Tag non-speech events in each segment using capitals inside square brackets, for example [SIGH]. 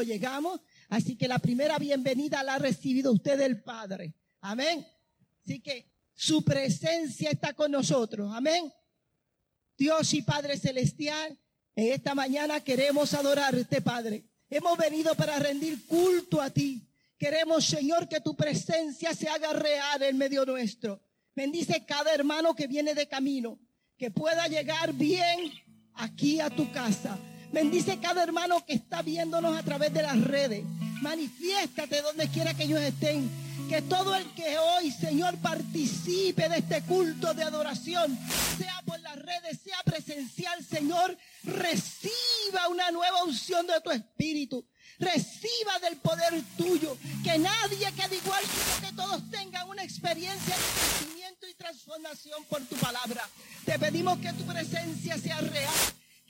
llegamos. Así que la primera bienvenida la ha recibido usted del Padre. Amén. Así que su presencia está con nosotros. Amén. Dios y Padre Celestial, en esta mañana queremos adorarte, Padre. Hemos venido para rendir culto a ti. Queremos, Señor, que tu presencia se haga real en medio nuestro. Bendice cada hermano que viene de camino, que pueda llegar bien aquí a tu casa. Bendice cada hermano que está viéndonos a través de las redes. Manifiéstate donde quiera que ellos estén. Que todo el que hoy, Señor, participe de este culto de adoración, sea por las redes, sea presencial, Señor, reciba una nueva unción de tu espíritu reciba del poder tuyo. Que nadie quede igual, sino que todos tengan una experiencia de crecimiento y transformación por tu palabra. Te pedimos que tu presencia sea real,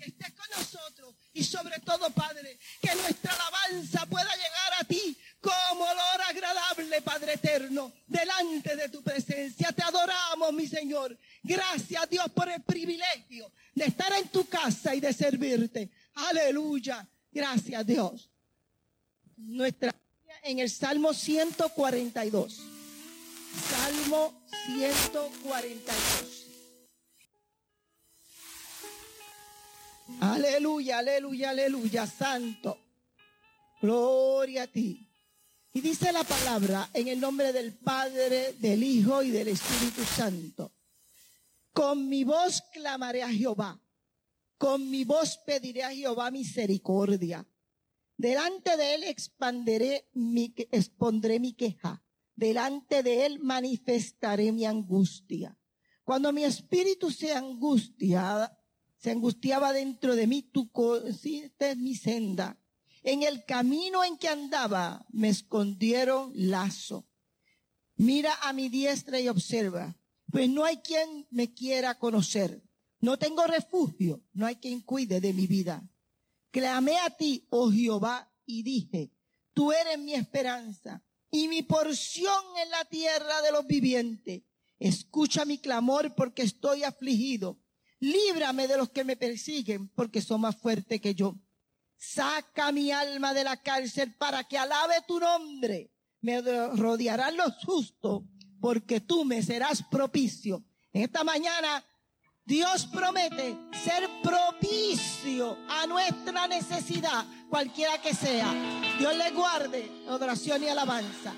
que estés con nosotros y sobre todo, Padre, que nuestra alabanza pueda llegar a ti como olor agradable, Padre eterno, delante de tu presencia. Te adoramos, mi Señor. Gracias, Dios, por el privilegio de estar en tu casa y de servirte. Aleluya. Gracias, Dios nuestra en el Salmo 142. Salmo 142. Aleluya, aleluya, aleluya, santo. Gloria a ti. Y dice la palabra en el nombre del Padre, del Hijo y del Espíritu Santo. Con mi voz clamaré a Jehová. Con mi voz pediré a Jehová misericordia. Delante de él expanderé mi, expondré mi queja. Delante de él manifestaré mi angustia. Cuando mi espíritu se angustia, se angustiaba dentro de mí, tú consiste mi senda. En el camino en que andaba me escondieron lazo. Mira a mi diestra y observa, pues no hay quien me quiera conocer. No tengo refugio, no hay quien cuide de mi vida. Clamé a ti, oh Jehová, y dije, tú eres mi esperanza y mi porción en la tierra de los vivientes. Escucha mi clamor porque estoy afligido. Líbrame de los que me persiguen porque son más fuertes que yo. Saca mi alma de la cárcel para que alabe tu nombre. Me rodearán los justos porque tú me serás propicio. En esta mañana Dios promete ser propicio a nuestra necesidad, cualquiera que sea. Dios le guarde adoración y alabanza.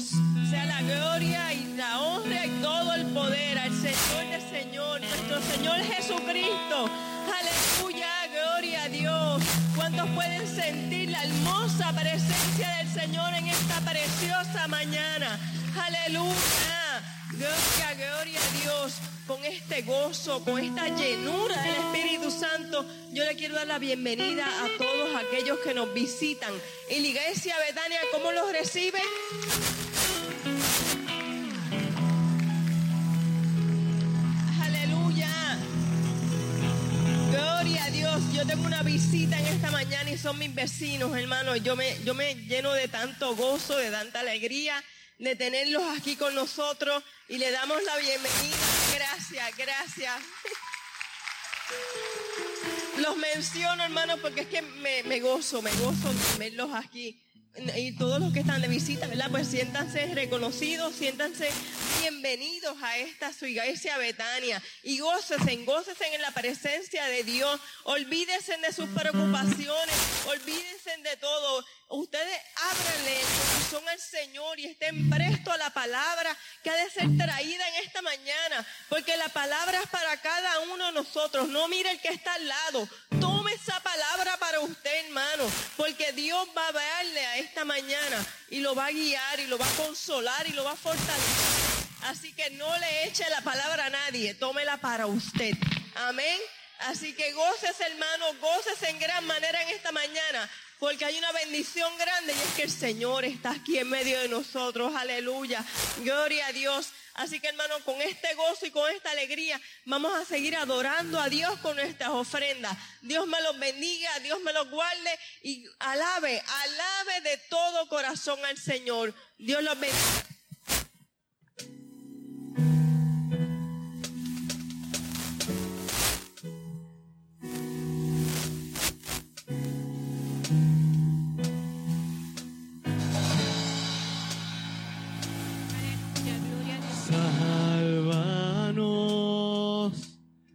Sea la gloria y la honra y todo el poder al Señor de Señor, nuestro Señor Jesucristo. Aleluya, gloria a Dios. ¿Cuántos pueden sentir la hermosa presencia del Señor en esta preciosa mañana? Aleluya, gloria, gloria a Dios con este gozo, con esta llenura del Espíritu Santo, yo le quiero dar la bienvenida a todos aquellos que nos visitan. Y la iglesia Betania, ¿cómo los recibe? yo tengo una visita en esta mañana y son mis vecinos, hermano. Yo me, yo me lleno de tanto gozo, de tanta alegría de tenerlos aquí con nosotros y le damos la bienvenida. Gracias, gracias. [LAUGHS] Los menciono, hermano, porque es que me, me gozo, me gozo verlos aquí. Y todos los que están de visita, ¿verdad? Pues siéntanse reconocidos, siéntanse bienvenidos a esta su iglesia Betania. Y gócesen, gócesen en la presencia de Dios. Olvídense de sus preocupaciones, olvídense de todo. Ustedes ábranle el corazón al Señor y estén presto a la palabra que ha de ser traída en esta mañana. Porque la palabra es para cada uno de nosotros. No mire el que está al lado. Tome esa palabra para usted, hermano. Porque Dios va a darle a esta mañana y lo va a guiar y lo va a consolar y lo va a fortalecer. Así que no le eche la palabra a nadie. Tómela para usted. Amén. Así que goces, hermano, goces en gran manera en esta mañana, porque hay una bendición grande y es que el Señor está aquí en medio de nosotros. Aleluya. Gloria a Dios. Así que hermano, con este gozo y con esta alegría vamos a seguir adorando a Dios con nuestras ofrendas. Dios me los bendiga, Dios me los guarde y alabe, alabe de todo corazón al Señor. Dios los bendiga.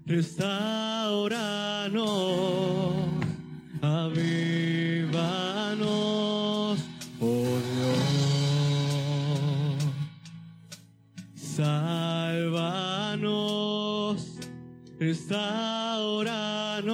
Restauranos, avívanos, oh Dios. Sálvanos, restauranos,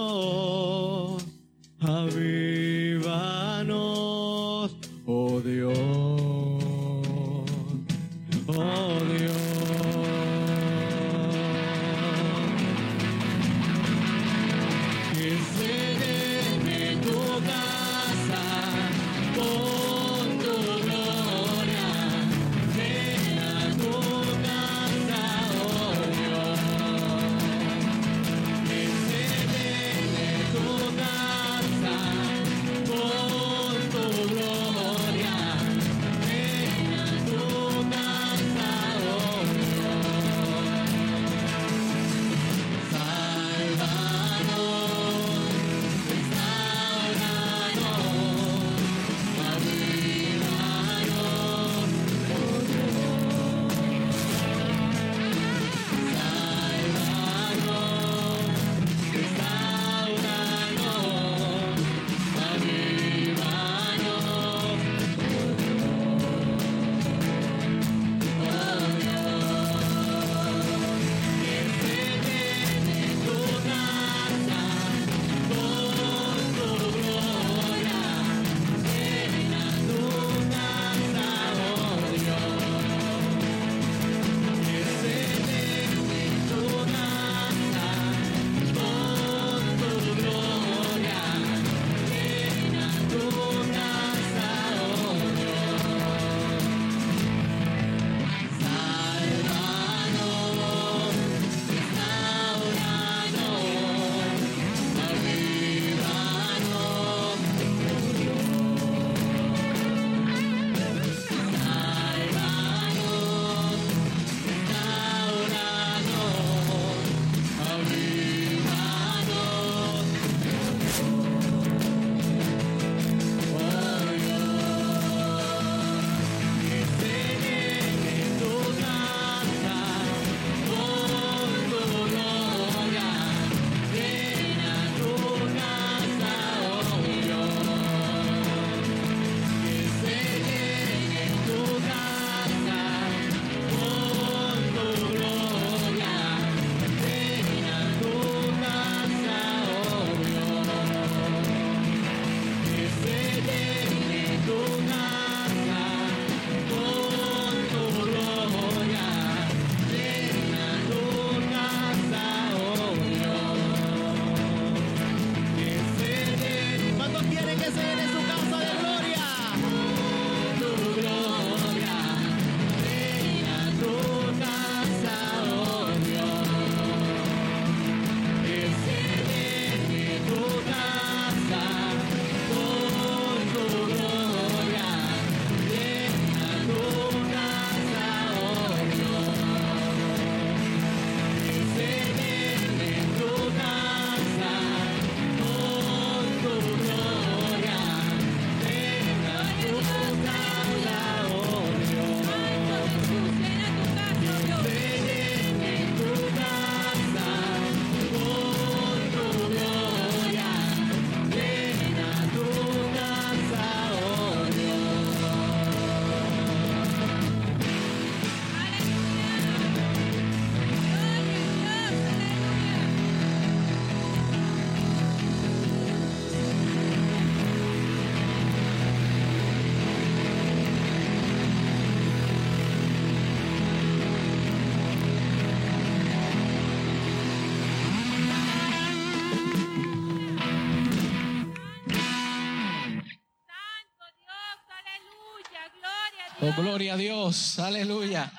Gloria a Dios. Aleluya.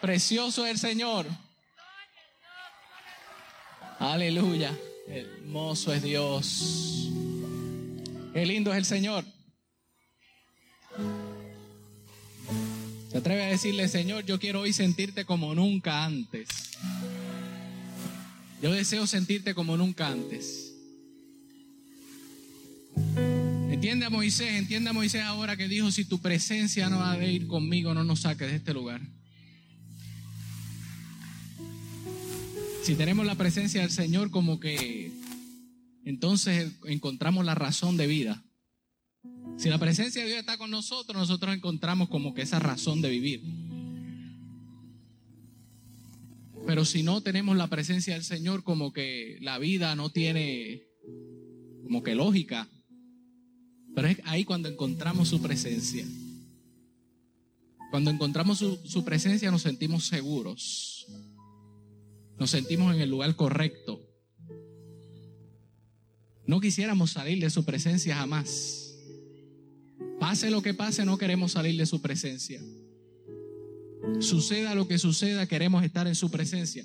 Precioso es el Señor. Aleluya. Hermoso es Dios. Qué lindo es el Señor. Se atreve a decirle, Señor, yo quiero hoy sentirte como nunca antes. Yo deseo sentirte como nunca antes. Entiende a Moisés, entiende a Moisés ahora que dijo, si tu presencia no ha de ir conmigo, no nos saques de este lugar. Si tenemos la presencia del Señor como que entonces encontramos la razón de vida. Si la presencia de Dios está con nosotros, nosotros encontramos como que esa razón de vivir. Pero si no tenemos la presencia del Señor, como que la vida no tiene como que lógica. Pero es ahí cuando encontramos su presencia. Cuando encontramos su, su presencia nos sentimos seguros. Nos sentimos en el lugar correcto. No quisiéramos salir de su presencia jamás. Pase lo que pase, no queremos salir de su presencia. Suceda lo que suceda, queremos estar en su presencia.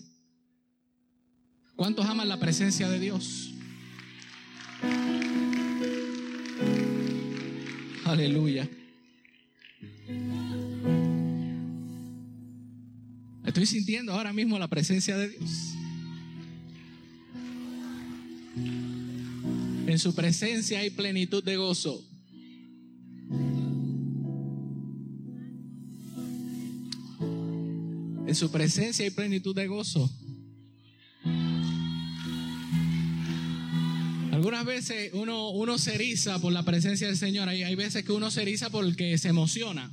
¿Cuántos aman la presencia de Dios? Aleluya. Estoy sintiendo ahora mismo la presencia de Dios. En su presencia hay plenitud de gozo. En su presencia hay plenitud de gozo. Algunas veces uno, uno se eriza por la presencia del Señor. Hay, hay veces que uno se eriza porque se emociona.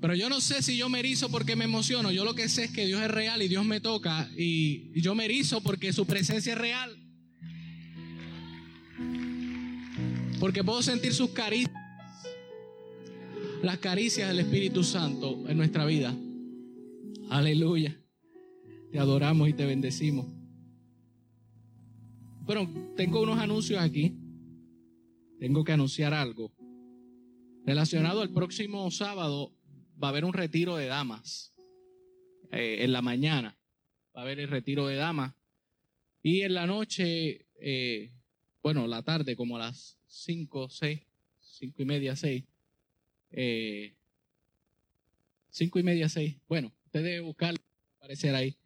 Pero yo no sé si yo me erizo porque me emociono. Yo lo que sé es que Dios es real y Dios me toca. Y, yo me erizo porque su presencia es real. Porque puedo sentir sus caricias. Las caricias del Espíritu Santo en nuestra vida. Aleluya. Te adoramos y te bendecimos. Pero tengo unos anuncios aquí. Tengo que anunciar algo. Relacionado al próximo sábado va a haber un retiro de damas. Eh, en la mañana va a haber el retiro de damas. Y en la noche, eh, bueno, la tarde, como a las 5, 6, 5 y media, 6. Eh, 5 y media, 6. Bueno, usted debe buscar, aparecer ahí.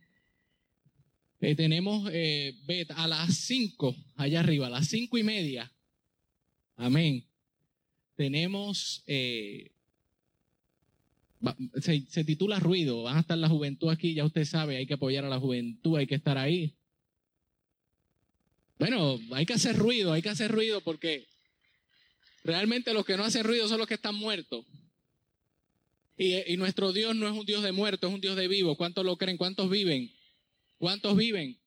Eh, tenemos eh, a las 5, allá arriba, a las 5 y media. Amén. Tenemos, eh, se titula Ruido, van a estar la juventud aquí, ya usted sabe, hay que apoyar a la juventud, hay que estar ahí. Bueno, hay que hacer ruido, hay que hacer ruido porque realmente los que no hacen ruido son los que están muertos. Y, y nuestro Dios no es un Dios de muertos, es un Dios de vivos. ¿Cuántos lo creen? ¿Cuántos viven? ¿Cuántos viven?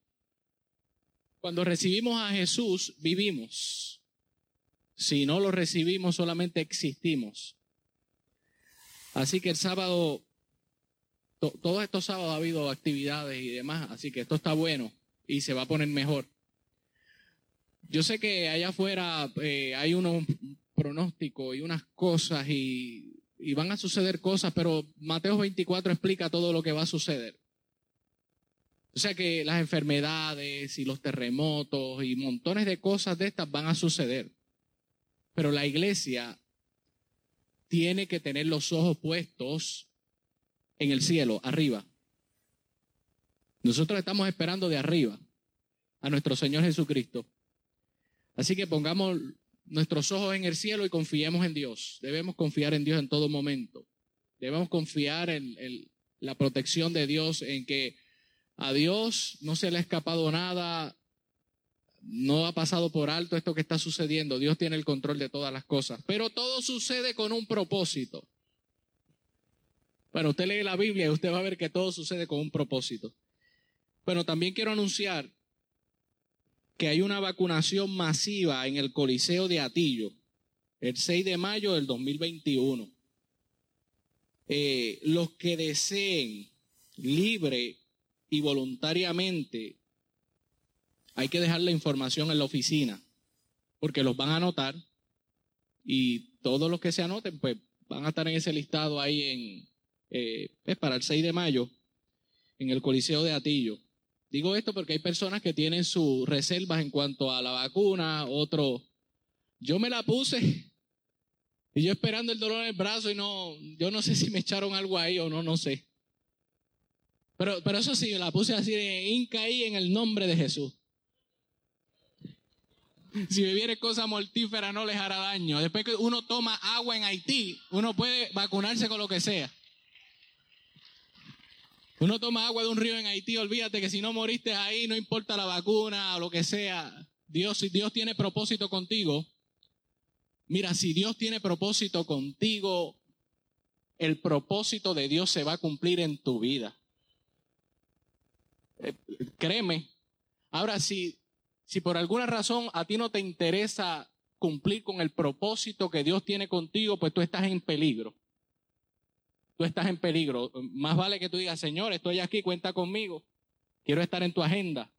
Cuando recibimos a Jesús, vivimos. Si no lo recibimos, solamente existimos. Así que el sábado, to- todos estos sábados ha habido actividades y demás, así que esto está bueno y se va a poner mejor. Yo sé que allá afuera eh, hay unos pronósticos y unas cosas y, y van a suceder cosas, pero Mateo 24 explica todo lo que va a suceder. O sea que las enfermedades y los terremotos y montones de cosas de estas van a suceder. Pero la iglesia tiene que tener los ojos puestos en el cielo, arriba. Nosotros estamos esperando de arriba a nuestro Señor Jesucristo. Así que pongamos nuestros ojos en el cielo y confiemos en Dios. Debemos confiar en Dios en todo momento. Debemos confiar en, en la protección de Dios, en que a Dios no se le ha escapado nada, no ha pasado por alto esto que está sucediendo. Dios tiene el control de todas las cosas. Pero todo sucede con un propósito. Bueno, usted lee la Biblia y usted va a ver que todo sucede con un propósito. Pero también quiero anunciar que hay una vacunación masiva en el Coliseo de Atillo el 6 de mayo del 2021. Eh, los que deseen libre y voluntariamente, hay que dejar la información en la oficina, porque los van a anotar y todos los que se anoten, pues van a estar en ese listado ahí en, eh, es para el 6 de mayo, en el Coliseo de Atillo. Digo esto porque hay personas que tienen sus reservas en cuanto a la vacuna, otro, yo me la puse [LAUGHS] y yo esperando el dolor en el brazo y no, yo no sé si me echaron algo ahí o no, no sé. Pero, pero eso sí, la puse así de Inca ahí en el nombre de Jesús. Si bebiere cosa mortífera no les hará daño. Después que uno toma agua en Haití, uno puede vacunarse con lo que sea. Uno toma agua de un río en Haití, olvídate que si no moriste ahí, no importa la vacuna o lo que sea. Dios, si Dios tiene propósito contigo, mira, si Dios tiene propósito contigo, el propósito de Dios se va a cumplir en tu vida. Eh, créeme. Ahora, si si por alguna razón a ti no te interesa cumplir con el propósito que Dios tiene contigo, pues tú estás en peligro. Tú estás en peligro. Más vale que tú digas, Señor, estoy aquí, cuenta conmigo. Quiero estar en tu agenda.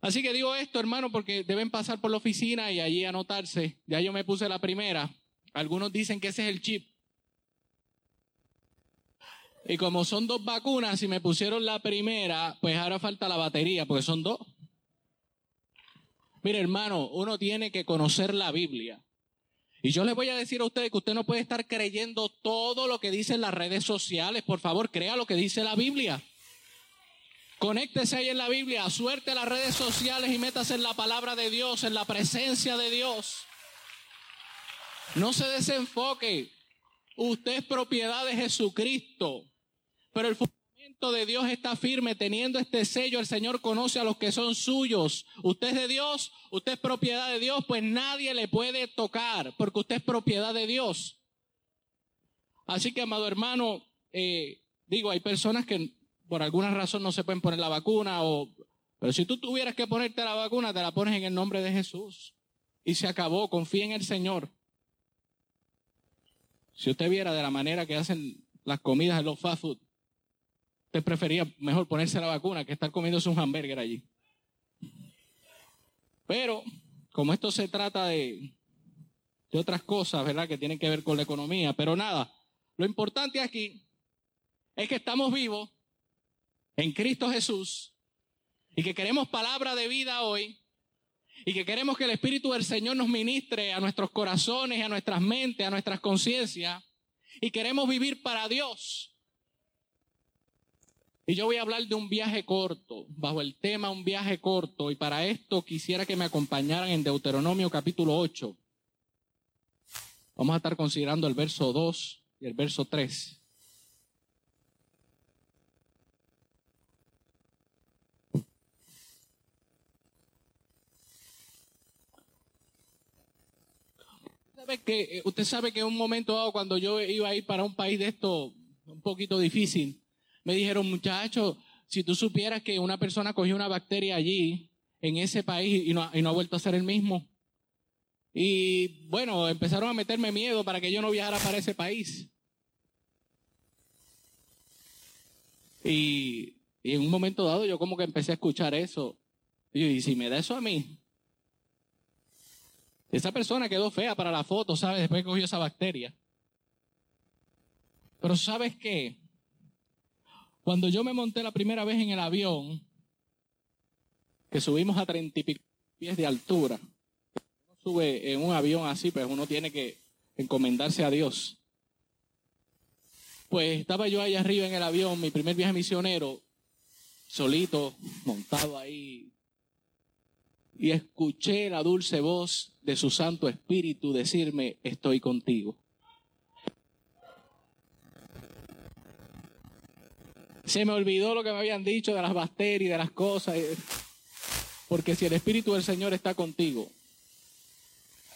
Así que digo esto, hermano, porque deben pasar por la oficina y allí anotarse. Ya yo me puse la primera. Algunos dicen que ese es el chip. Y como son dos vacunas, si me pusieron la primera, pues ahora falta la batería, porque son dos. Mire, hermano, uno tiene que conocer la Biblia. Y yo les voy a decir a ustedes que usted no puede estar creyendo todo lo que dicen las redes sociales. Por favor, crea lo que dice la Biblia. Conéctese ahí en la Biblia, suerte las redes sociales y métase en la palabra de Dios, en la presencia de Dios. No se desenfoque. Usted es propiedad de Jesucristo. Pero el de Dios está firme, teniendo este sello, el Señor conoce a los que son suyos. Usted es de Dios, usted es propiedad de Dios, pues nadie le puede tocar, porque usted es propiedad de Dios. Así que, amado hermano, eh, digo, hay personas que por alguna razón no se pueden poner la vacuna, o, pero si tú tuvieras que ponerte la vacuna, te la pones en el nombre de Jesús. Y se acabó, confía en el Señor. Si usted viera de la manera que hacen las comidas en los fast food, Usted prefería mejor ponerse la vacuna que estar comiéndose un hamburger allí. Pero, como esto se trata de, de otras cosas, ¿verdad? Que tienen que ver con la economía. Pero nada, lo importante aquí es que estamos vivos en Cristo Jesús y que queremos palabra de vida hoy y que queremos que el Espíritu del Señor nos ministre a nuestros corazones, a nuestras mentes, a nuestras conciencias y queremos vivir para Dios. Y yo voy a hablar de un viaje corto, bajo el tema un viaje corto, y para esto quisiera que me acompañaran en Deuteronomio capítulo 8. Vamos a estar considerando el verso 2 y el verso 3. Eh, usted sabe que en un momento dado, cuando yo iba a ir para un país de esto un poquito difícil, me dijeron, muchachos, si tú supieras que una persona cogió una bacteria allí, en ese país, y no, ha vuelto a ser el mismo. Y bueno, empezaron a meterme miedo para que yo no viajara para ese país. Y, en un momento dado yo como que empecé a escuchar eso. Y yo, ¿y si me da eso a mí? Esa persona quedó fea para la foto, ¿sabes? Después que cogió esa bacteria. Pero ¿sabes qué? Cuando yo me monté la primera vez en el avión, que subimos a treinta y pico pies de altura, uno sube en un avión así, pues uno tiene que encomendarse a Dios. Pues estaba yo ahí arriba en el avión, mi primer viaje misionero, solito, montado ahí, y escuché la dulce voz de su Santo Espíritu decirme, estoy contigo. Se me olvidó lo que me habían dicho de las bacterias, de las cosas. Porque si el Espíritu del Señor está contigo,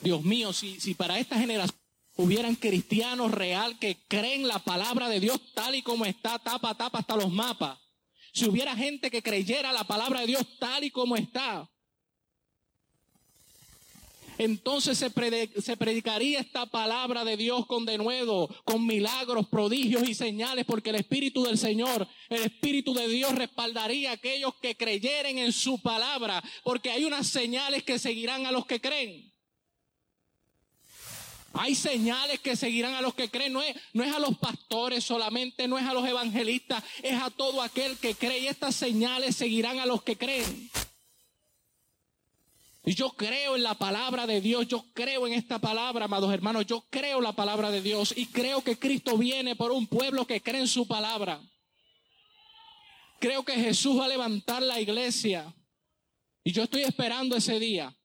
Dios mío, si, si para esta generación hubieran cristianos real que creen la palabra de Dios tal y como está, tapa, tapa hasta los mapas. Si hubiera gente que creyera la palabra de Dios tal y como está, entonces se, predicaría esta palabra de Dios con denuedo, con milagros, prodigios y señales, porque el Espíritu del Señor, el Espíritu de Dios respaldaría a aquellos que creyeren en su palabra, porque hay unas señales que seguirán a los que creen. Hay señales que seguirán a los que creen. No es, no es a los pastores solamente, no es a los evangelistas, es a todo aquel que cree. Y estas señales seguirán a los que creen. Y yo creo en la palabra de Dios, yo creo en esta palabra, amados hermanos, yo creo la palabra de Dios y creo que Cristo viene por un pueblo que cree en su palabra. Creo que Jesús va a levantar la iglesia y yo estoy esperando ese día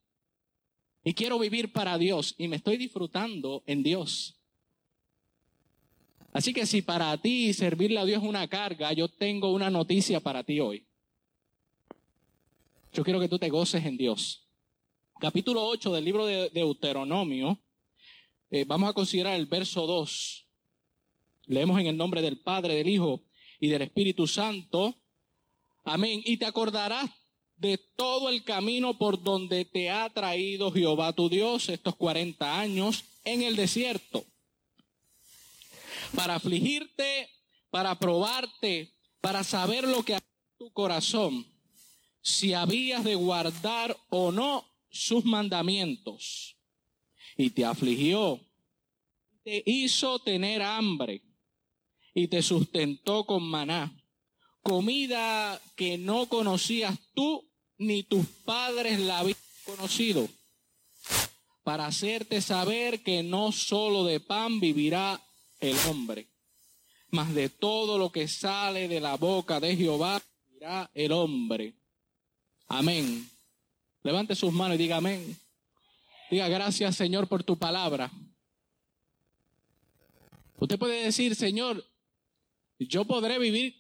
y quiero vivir para Dios y me estoy disfrutando en Dios. Así que si para ti servirle a Dios es una carga, yo tengo una noticia para ti hoy. Yo quiero que tú te goces en Dios capítulo 8 del libro de Deuteronomio, eh, vamos a considerar el verso 2. Leemos en el nombre del Padre, del Hijo y del Espíritu Santo. Amén. Y te acordarás de todo el camino por donde te ha traído Jehová tu Dios estos 40 años en el desierto. Para afligirte, para probarte, para saber lo que en tu corazón, si habías de guardar o no sus mandamientos y te afligió, te hizo tener hambre y te sustentó con maná, comida que no conocías tú ni tus padres la habían conocido, para hacerte saber que no solo de pan vivirá el hombre, mas de todo lo que sale de la boca de Jehová vivirá el hombre. Amén. Levante sus manos y diga amén. Diga gracias Señor por tu palabra. Usted puede decir, Señor, yo podré vivir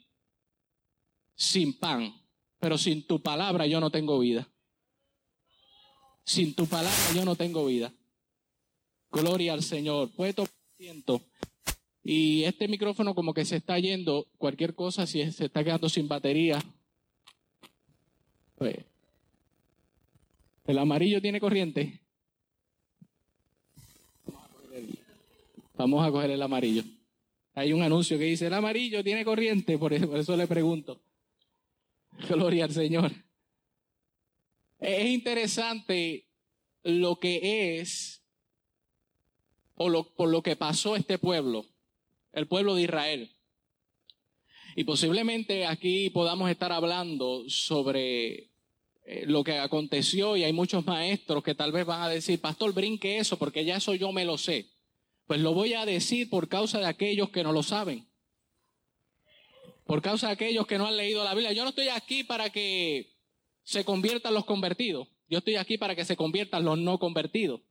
sin pan, pero sin tu palabra yo no tengo vida. Sin tu palabra yo no tengo vida. Gloria al Señor. Puede tomar. Y este micrófono como que se está yendo, cualquier cosa, si se está quedando sin batería. Pues, ¿El amarillo tiene corriente? Vamos a coger el amarillo. Hay un anuncio que dice, el amarillo tiene corriente, por eso, le pregunto. Gloria al Señor. Es interesante lo que es, o lo, por lo que pasó este pueblo, el pueblo de Israel. Y posiblemente aquí podamos estar hablando sobre eh, lo que aconteció y hay muchos maestros que tal vez van a decir, pastor, brinque eso porque ya eso yo me lo sé. Pues lo voy a decir por causa de aquellos que no lo saben. Por causa de aquellos que no han leído la Biblia. Yo no estoy aquí para que se conviertan los convertidos. Yo estoy aquí para que se conviertan los no convertidos.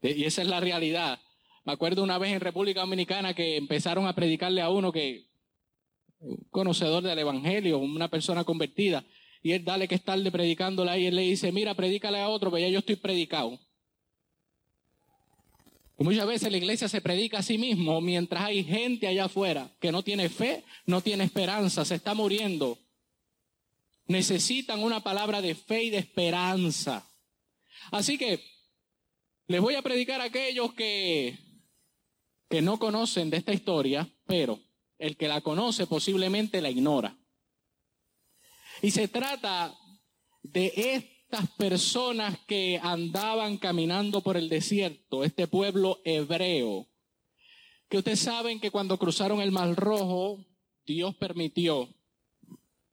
Y esa es la realidad. Me acuerdo una vez en República Dominicana que empezaron a predicarle a uno que, un conocedor del Evangelio, una persona convertida, y él dale que estarle predicándole ahí. Él le dice, mira, predícale a otro, pero ya yo estoy predicado. Y muchas veces la iglesia se predica a sí mismo mientras hay gente allá afuera que no tiene fe, no tiene esperanza, se está muriendo. Necesitan una palabra de fe y de esperanza. Así que les voy a predicar a aquellos que, que no conocen de esta historia, pero el que la conoce posiblemente la ignora. Y se trata de estas personas que andaban caminando por el desierto, este pueblo hebreo, que ustedes saben que cuando cruzaron el Mar Rojo, Dios permitió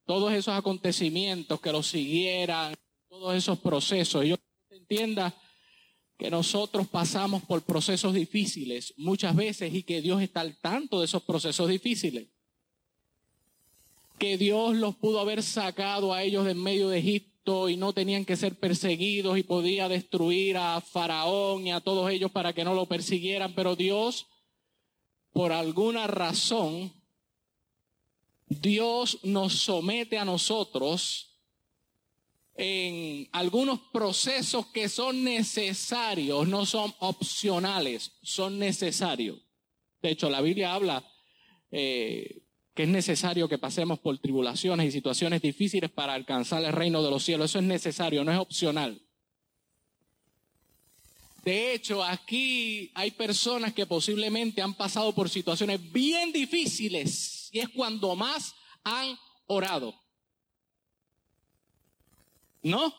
todos esos acontecimientos que los siguieran, todos esos procesos. Y yo entienda que nosotros pasamos por procesos difíciles muchas veces y que Dios está al tanto de esos procesos difíciles que Dios los pudo haber sacado a ellos en medio de Egipto y no tenían que ser perseguidos y podía destruir a Faraón y a todos ellos para que no lo persiguieran, pero Dios, por alguna razón, Dios nos somete a nosotros en algunos procesos que son necesarios, no son opcionales, son necesarios. De hecho, la Biblia habla eh, que es necesario que pasemos por tribulaciones y situaciones difíciles para alcanzar el reino de los cielos. Eso es necesario, no es opcional. De hecho, aquí hay personas que posiblemente han pasado por situaciones bien difíciles y es cuando más han orado. ¿No?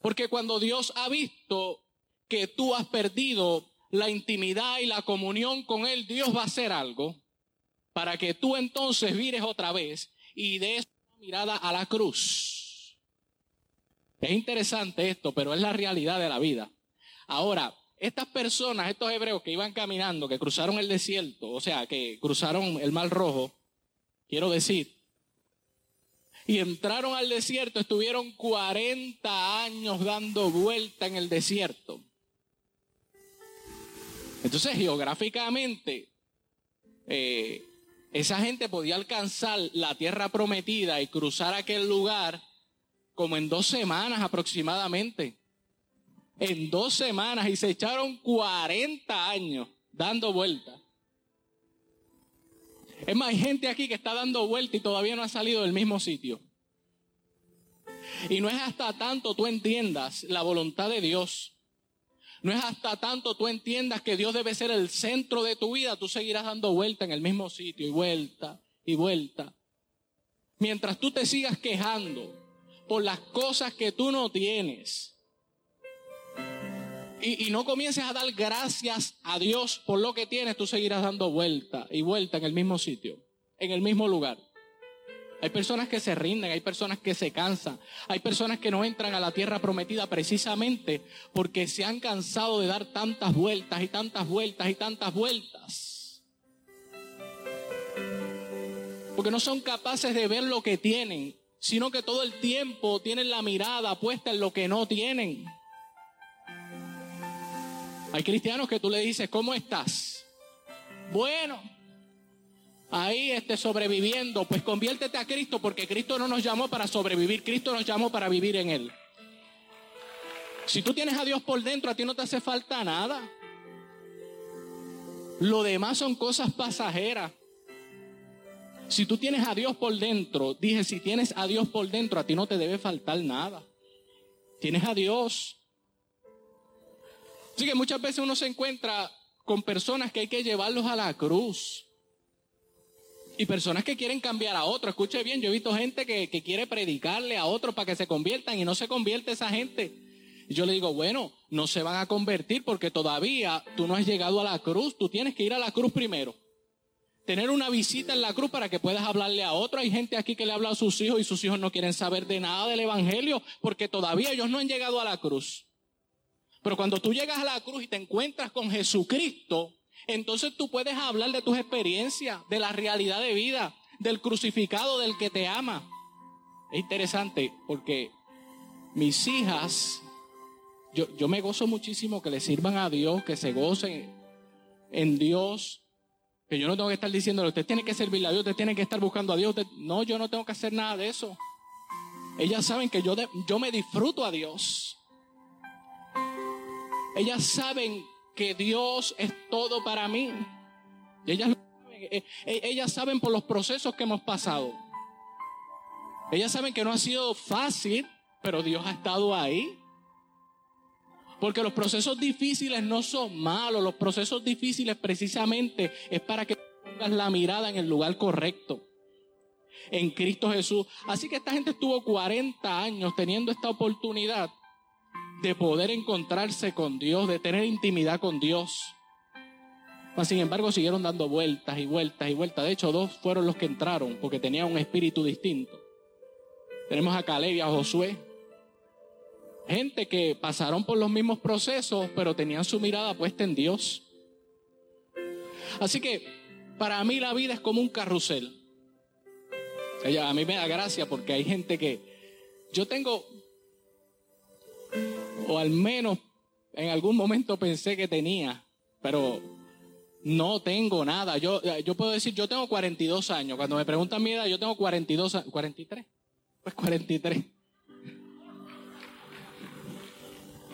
Porque cuando Dios ha visto que tú has perdido la intimidad y la comunión con Él, Dios va a hacer algo para que tú entonces vires otra vez y des una mirada a la cruz. Es interesante esto, pero es la realidad de la vida. Ahora, estas personas, estos hebreos que iban caminando, que cruzaron el desierto, o sea, que cruzaron el mar rojo, quiero decir, y entraron al desierto, estuvieron 40 años dando vuelta en el desierto. Entonces, geográficamente, eh, esa gente podía alcanzar la tierra prometida y cruzar aquel lugar como en dos semanas aproximadamente. En dos semanas y se echaron 40 años dando vuelta. Es más, hay gente aquí que está dando vuelta y todavía no ha salido del mismo sitio. Y no es hasta tanto tú entiendas la voluntad de Dios. No es hasta tanto tú entiendas que Dios debe ser el centro de tu vida, tú seguirás dando vuelta en el mismo sitio y vuelta y vuelta. Mientras tú te sigas quejando por las cosas que tú no tienes. Y, y, no comiences a dar gracias a Dios por lo que tienes, tú seguirás dando vuelta y vuelta en el mismo sitio, en el mismo lugar. Hay personas que se rinden, hay personas que se cansan, hay personas que no entran a la tierra prometida precisamente porque se han cansado de dar tantas vueltas y tantas vueltas y tantas vueltas. Porque no son capaces de ver lo que tienen, sino que todo el tiempo tienen la mirada puesta en lo que no tienen. Hay cristianos que tú le dices, ¿cómo estás? Bueno, ahí esté sobreviviendo, pues conviértete a Cristo porque Cristo no nos llamó para sobrevivir, Cristo nos llamó para vivir en Él. Si tú tienes a Dios por dentro, a ti no te hace falta nada. Lo demás son cosas pasajeras. Si tú tienes a Dios por dentro, dije, si tienes a Dios por dentro, a ti no te debe faltar nada. Tienes a Dios. Así que muchas veces uno se encuentra con personas que hay que llevarlos a la cruz. Y personas que quieren cambiar a otro. Escuche bien, yo he visto gente que, que quiere predicarle a otros para que se conviertan y no se convierte esa gente. Y yo le digo, bueno, no se van a convertir porque todavía tú no has llegado a la cruz. Tú tienes que ir a la cruz primero. Tener una visita en la cruz para que puedas hablarle a otro. Hay gente aquí que le habla a sus hijos y sus hijos no quieren saber de nada del Evangelio porque todavía ellos no han llegado a la cruz. Pero cuando tú llegas a la cruz y te encuentras con Jesucristo, entonces tú puedes hablar de tus experiencias, de la realidad de vida, del crucificado, del que te ama. Es interesante porque mis hijas, yo, yo me gozo muchísimo que le sirvan a Dios, que se gocen en Dios. Que yo no tengo que estar diciéndole, usted tiene que servirle a Dios, usted tiene que estar buscando a Dios. no, yo no tengo que hacer nada de eso. Ellas saben que yo, de, yo me disfruto a Dios. Ellas saben que Dios es todo para mí. Y ellas, saben, ellas saben por los procesos que hemos pasado. Ellas saben que no ha sido fácil, pero Dios ha estado ahí. Porque los procesos difíciles no son malos, los procesos difíciles precisamente es para que pongas la mirada en el lugar correcto, en Cristo Jesús. Así que esta gente estuvo 40 años teniendo esta oportunidad de poder encontrarse con Dios, de tener intimidad con Dios. Mas, sin embargo, siguieron dando vueltas y vueltas y vueltas. De hecho, dos fueron los que entraron porque tenían un espíritu distinto. Tenemos a Caleb y a Josué. Gente que pasaron por los mismos procesos, pero tenían su mirada puesta en Dios. Así que para mí la vida es como un carrusel. A mí me da gracia porque hay gente que... Yo tengo, o al menos en algún momento pensé que tenía, pero no tengo nada. Yo, yo puedo decir, yo tengo 42 años. Cuando me preguntan mi edad, yo tengo 42 años. ¿43? Pues 43.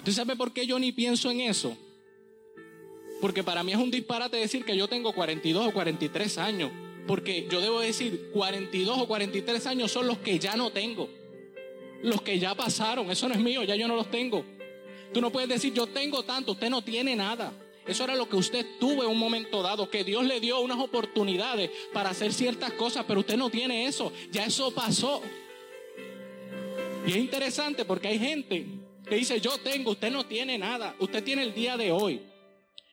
¿Tú sabes por qué yo ni pienso en eso? Porque para mí es un disparate decir que yo tengo 42 o 43 años. Porque yo debo decir, 42 o 43 años son los que ya no tengo. Los que ya pasaron. Eso no es mío, ya yo no los tengo. Tú no puedes decir, yo tengo tanto, usted no tiene nada. Eso era lo que usted tuvo en un momento dado, que Dios le dio unas oportunidades para hacer ciertas cosas, pero usted no tiene eso. Ya eso pasó. Y es interesante porque hay gente que dice yo tengo, usted no tiene nada, usted tiene el día de hoy,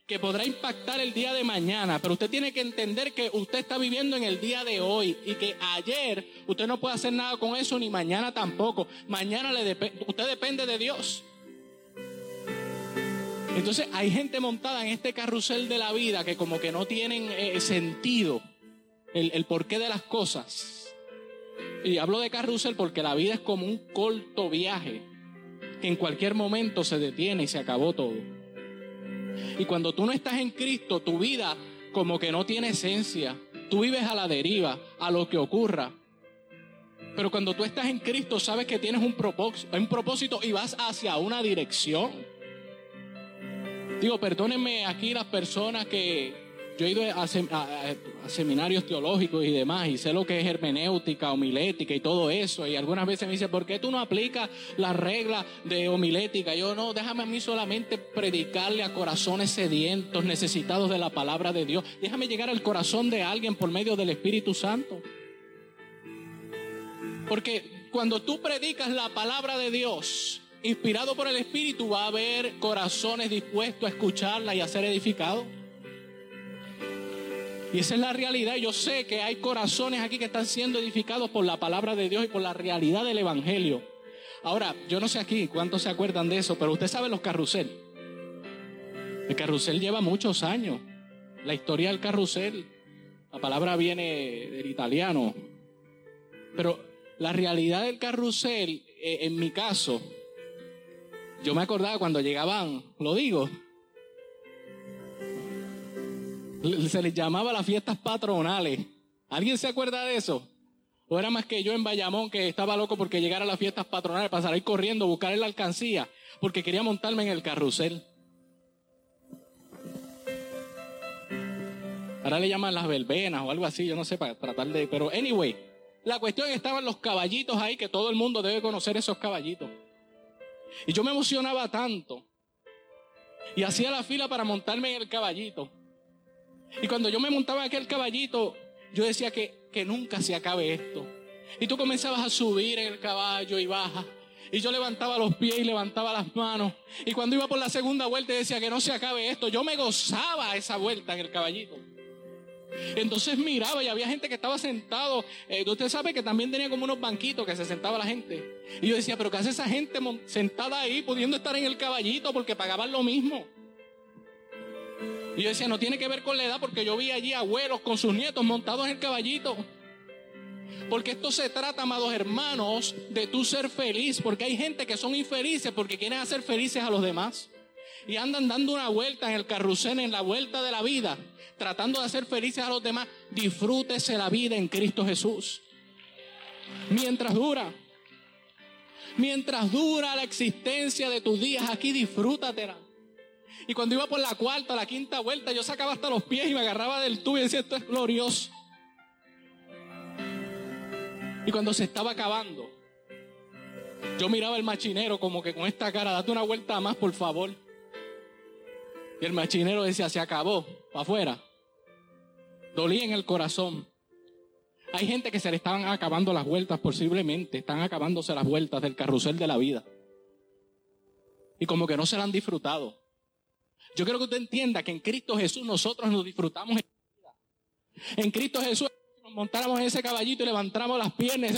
que podrá impactar el día de mañana, pero usted tiene que entender que usted está viviendo en el día de hoy y que ayer usted no puede hacer nada con eso ni mañana tampoco. Mañana le usted depende de Dios. Entonces hay gente montada en este carrusel de la vida que como que no tienen eh, sentido el, porqué de las cosas. Y hablo de carrusel porque la vida es como un corto viaje que en cualquier momento se detiene y se acabó todo. Y cuando tú no estás en Cristo, tu vida como que no tiene esencia. Tú vives a la deriva, a lo que ocurra. Pero cuando tú estás en Cristo, sabes que tienes un propósito, un propósito y vas hacia una dirección. Digo, perdónenme aquí las personas que yo he ido a, seminarios teológicos y demás y sé lo que es hermenéutica, homilética y todo eso. Y algunas veces me dicen, ¿por qué tú no aplicas la regla de homilética? Yo no, déjame a mí solamente predicarle a corazones sedientos, necesitados de la palabra de Dios. Déjame llegar al corazón de alguien por medio del Espíritu Santo. Porque cuando tú predicas la palabra de Dios, inspirado por el Espíritu, va a haber corazones dispuestos a escucharla y a ser edificados. Y esa es la realidad. Yo sé que hay corazones aquí que están siendo edificados por la palabra de Dios y por la realidad del Evangelio. Ahora, yo no sé aquí cuántos se acuerdan de eso, pero usted sabe los carrusel. El carrusel lleva muchos años. La historia del carrusel, la palabra viene del italiano. Pero la realidad del carrusel, eh, en mi caso, yo me acordaba cuando llegaban, lo digo, se les llamaba las fiestas patronales. ¿Alguien se acuerda de eso? ¿O era más que yo en Bayamón que estaba loco porque llegara a las fiestas patronales para salir corriendo, buscar la alcancía, porque quería montarme en el carrusel? Ahora le llaman las verbenas o algo así, yo no sé, para tratar de... Pero anyway, la cuestión estaban los caballitos ahí, que todo el mundo debe conocer esos caballitos. Y yo me emocionaba tanto. Y hacía la fila para montarme en el caballito. Y cuando yo me montaba en aquel caballito, yo decía que, que nunca se acabe esto. Y tú comenzabas a subir en el caballo y baja. Y yo levantaba los pies y levantaba las manos. Y cuando iba por la segunda vuelta decía que no se acabe esto. Yo me gozaba esa vuelta en el caballito. Entonces miraba y había gente que estaba sentado. Eh, usted sabe que también tenía como unos banquitos que se sentaba la gente. Y yo decía, pero ¿qué hace esa gente sentada ahí pudiendo estar en el caballito porque pagaban lo mismo? Y yo decía, no tiene que ver con la edad porque yo vi allí abuelos con sus nietos montados en el caballito. Porque esto se trata, amados hermanos, de tú ser feliz. Porque hay gente que son infelices porque quieren hacer felices a los demás. Y andan dando una vuelta en el carrusel, en la vuelta de la vida, tratando de hacer felices a los demás. Disfrútese la vida en Cristo Jesús. Mientras dura. Mientras dura la existencia de tus días aquí, disfrútatela. Y cuando iba por la cuarta, la quinta vuelta, yo sacaba hasta los pies y me agarraba del tubo y decía, esto es glorioso. Y cuando se estaba acabando, yo miraba al machinero como que con esta cara, date una vuelta más, por favor. Y el machinero decía, se acabó, para afuera. Dolía en el corazón. Hay gente que se le estaban acabando las vueltas, posiblemente, están acabándose las vueltas del carrusel de la vida. Y como que no se la han disfrutado. Yo quiero que usted entienda que en Cristo Jesús nosotros nos disfrutamos en En Cristo Jesús nos montáramos en ese caballito y levantáramos las piernas.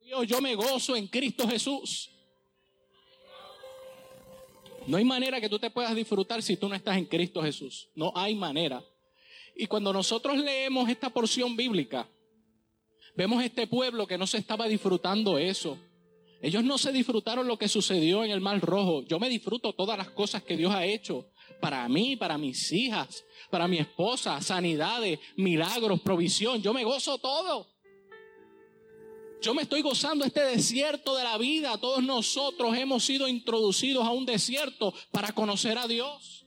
Dios, yo me gozo en Cristo Jesús. No hay manera que tú te puedas disfrutar si tú no estás en Cristo Jesús. No hay manera. Y cuando nosotros leemos esta porción bíblica, vemos este pueblo que no se estaba disfrutando eso. Ellos no se disfrutaron lo que sucedió en el Mar Rojo. Yo me disfruto todas las cosas que Dios ha hecho para mí, para mis hijas, para mi esposa, sanidades, milagros, provisión. Yo me gozo todo. Yo me estoy gozando este desierto de la vida. Todos nosotros hemos sido introducidos a un desierto para conocer a Dios.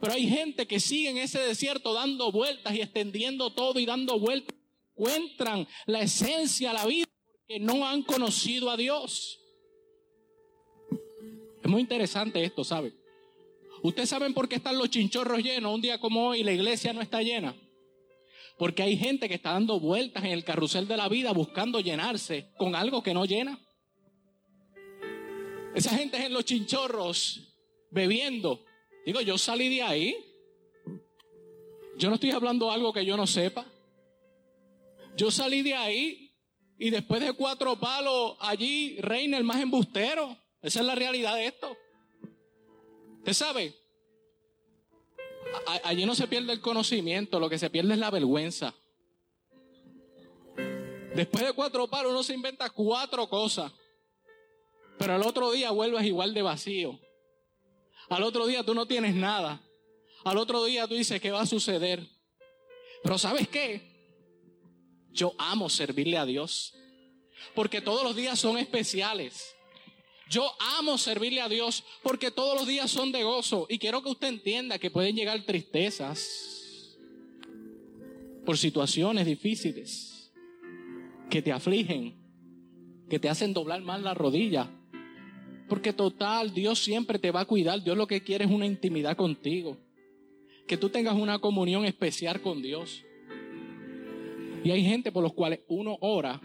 Pero hay gente que sigue en ese desierto dando vueltas y extendiendo todo y dando vueltas. Encuentran la esencia, la vida, porque no han conocido a Dios. Es muy interesante esto, ¿sabe? ¿Ustedes saben por qué están los chinchorros llenos un día como hoy la iglesia no está llena? Porque hay gente que está dando vueltas en el carrusel de la vida buscando llenarse con algo que no llena. Esa gente es en los chinchorros bebiendo. Digo, yo salí de ahí. Yo no estoy hablando algo que yo no sepa. Yo salí de ahí y después de cuatro palos allí reina el más embustero. Esa es la realidad de esto. Usted sabe, allí no se pierde el conocimiento, lo que se pierde es la vergüenza. Después de cuatro palos uno se inventa cuatro cosas. Pero al otro día vuelves igual de vacío. Al otro día tú no tienes nada. Al otro día tú dices, ¿qué va a suceder? Pero ¿sabes qué? Yo amo servirle a Dios. Porque todos los días son especiales. Yo amo servirle a Dios porque todos los días son de gozo. Y quiero que usted entienda que pueden llegar tristezas por situaciones difíciles que te afligen, que te hacen doblar mal la rodilla. Porque total, Dios siempre te va a cuidar. Dios lo que quiere es una intimidad contigo. Que tú tengas una comunión especial con Dios. Y hay gente por los cuales uno ora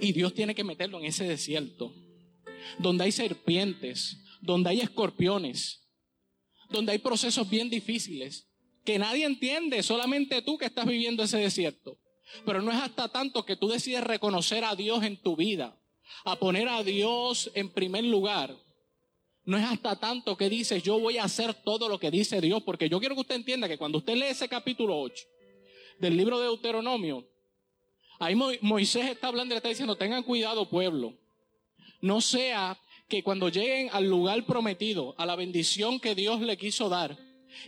y Dios tiene que meterlo en ese desierto, donde hay serpientes, donde hay escorpiones, donde hay procesos bien difíciles, que nadie entiende, solamente tú que estás viviendo ese desierto. Pero no es hasta tanto que tú decides reconocer a Dios en tu vida, a poner a Dios en primer lugar. No es hasta tanto que dices, yo voy a hacer todo lo que dice Dios, porque yo quiero que usted entienda que cuando usted lee ese capítulo 8 del libro de Deuteronomio, Ahí Moisés está hablando y le está diciendo, tengan cuidado pueblo. No sea que cuando lleguen al lugar prometido, a la bendición que Dios le quiso dar,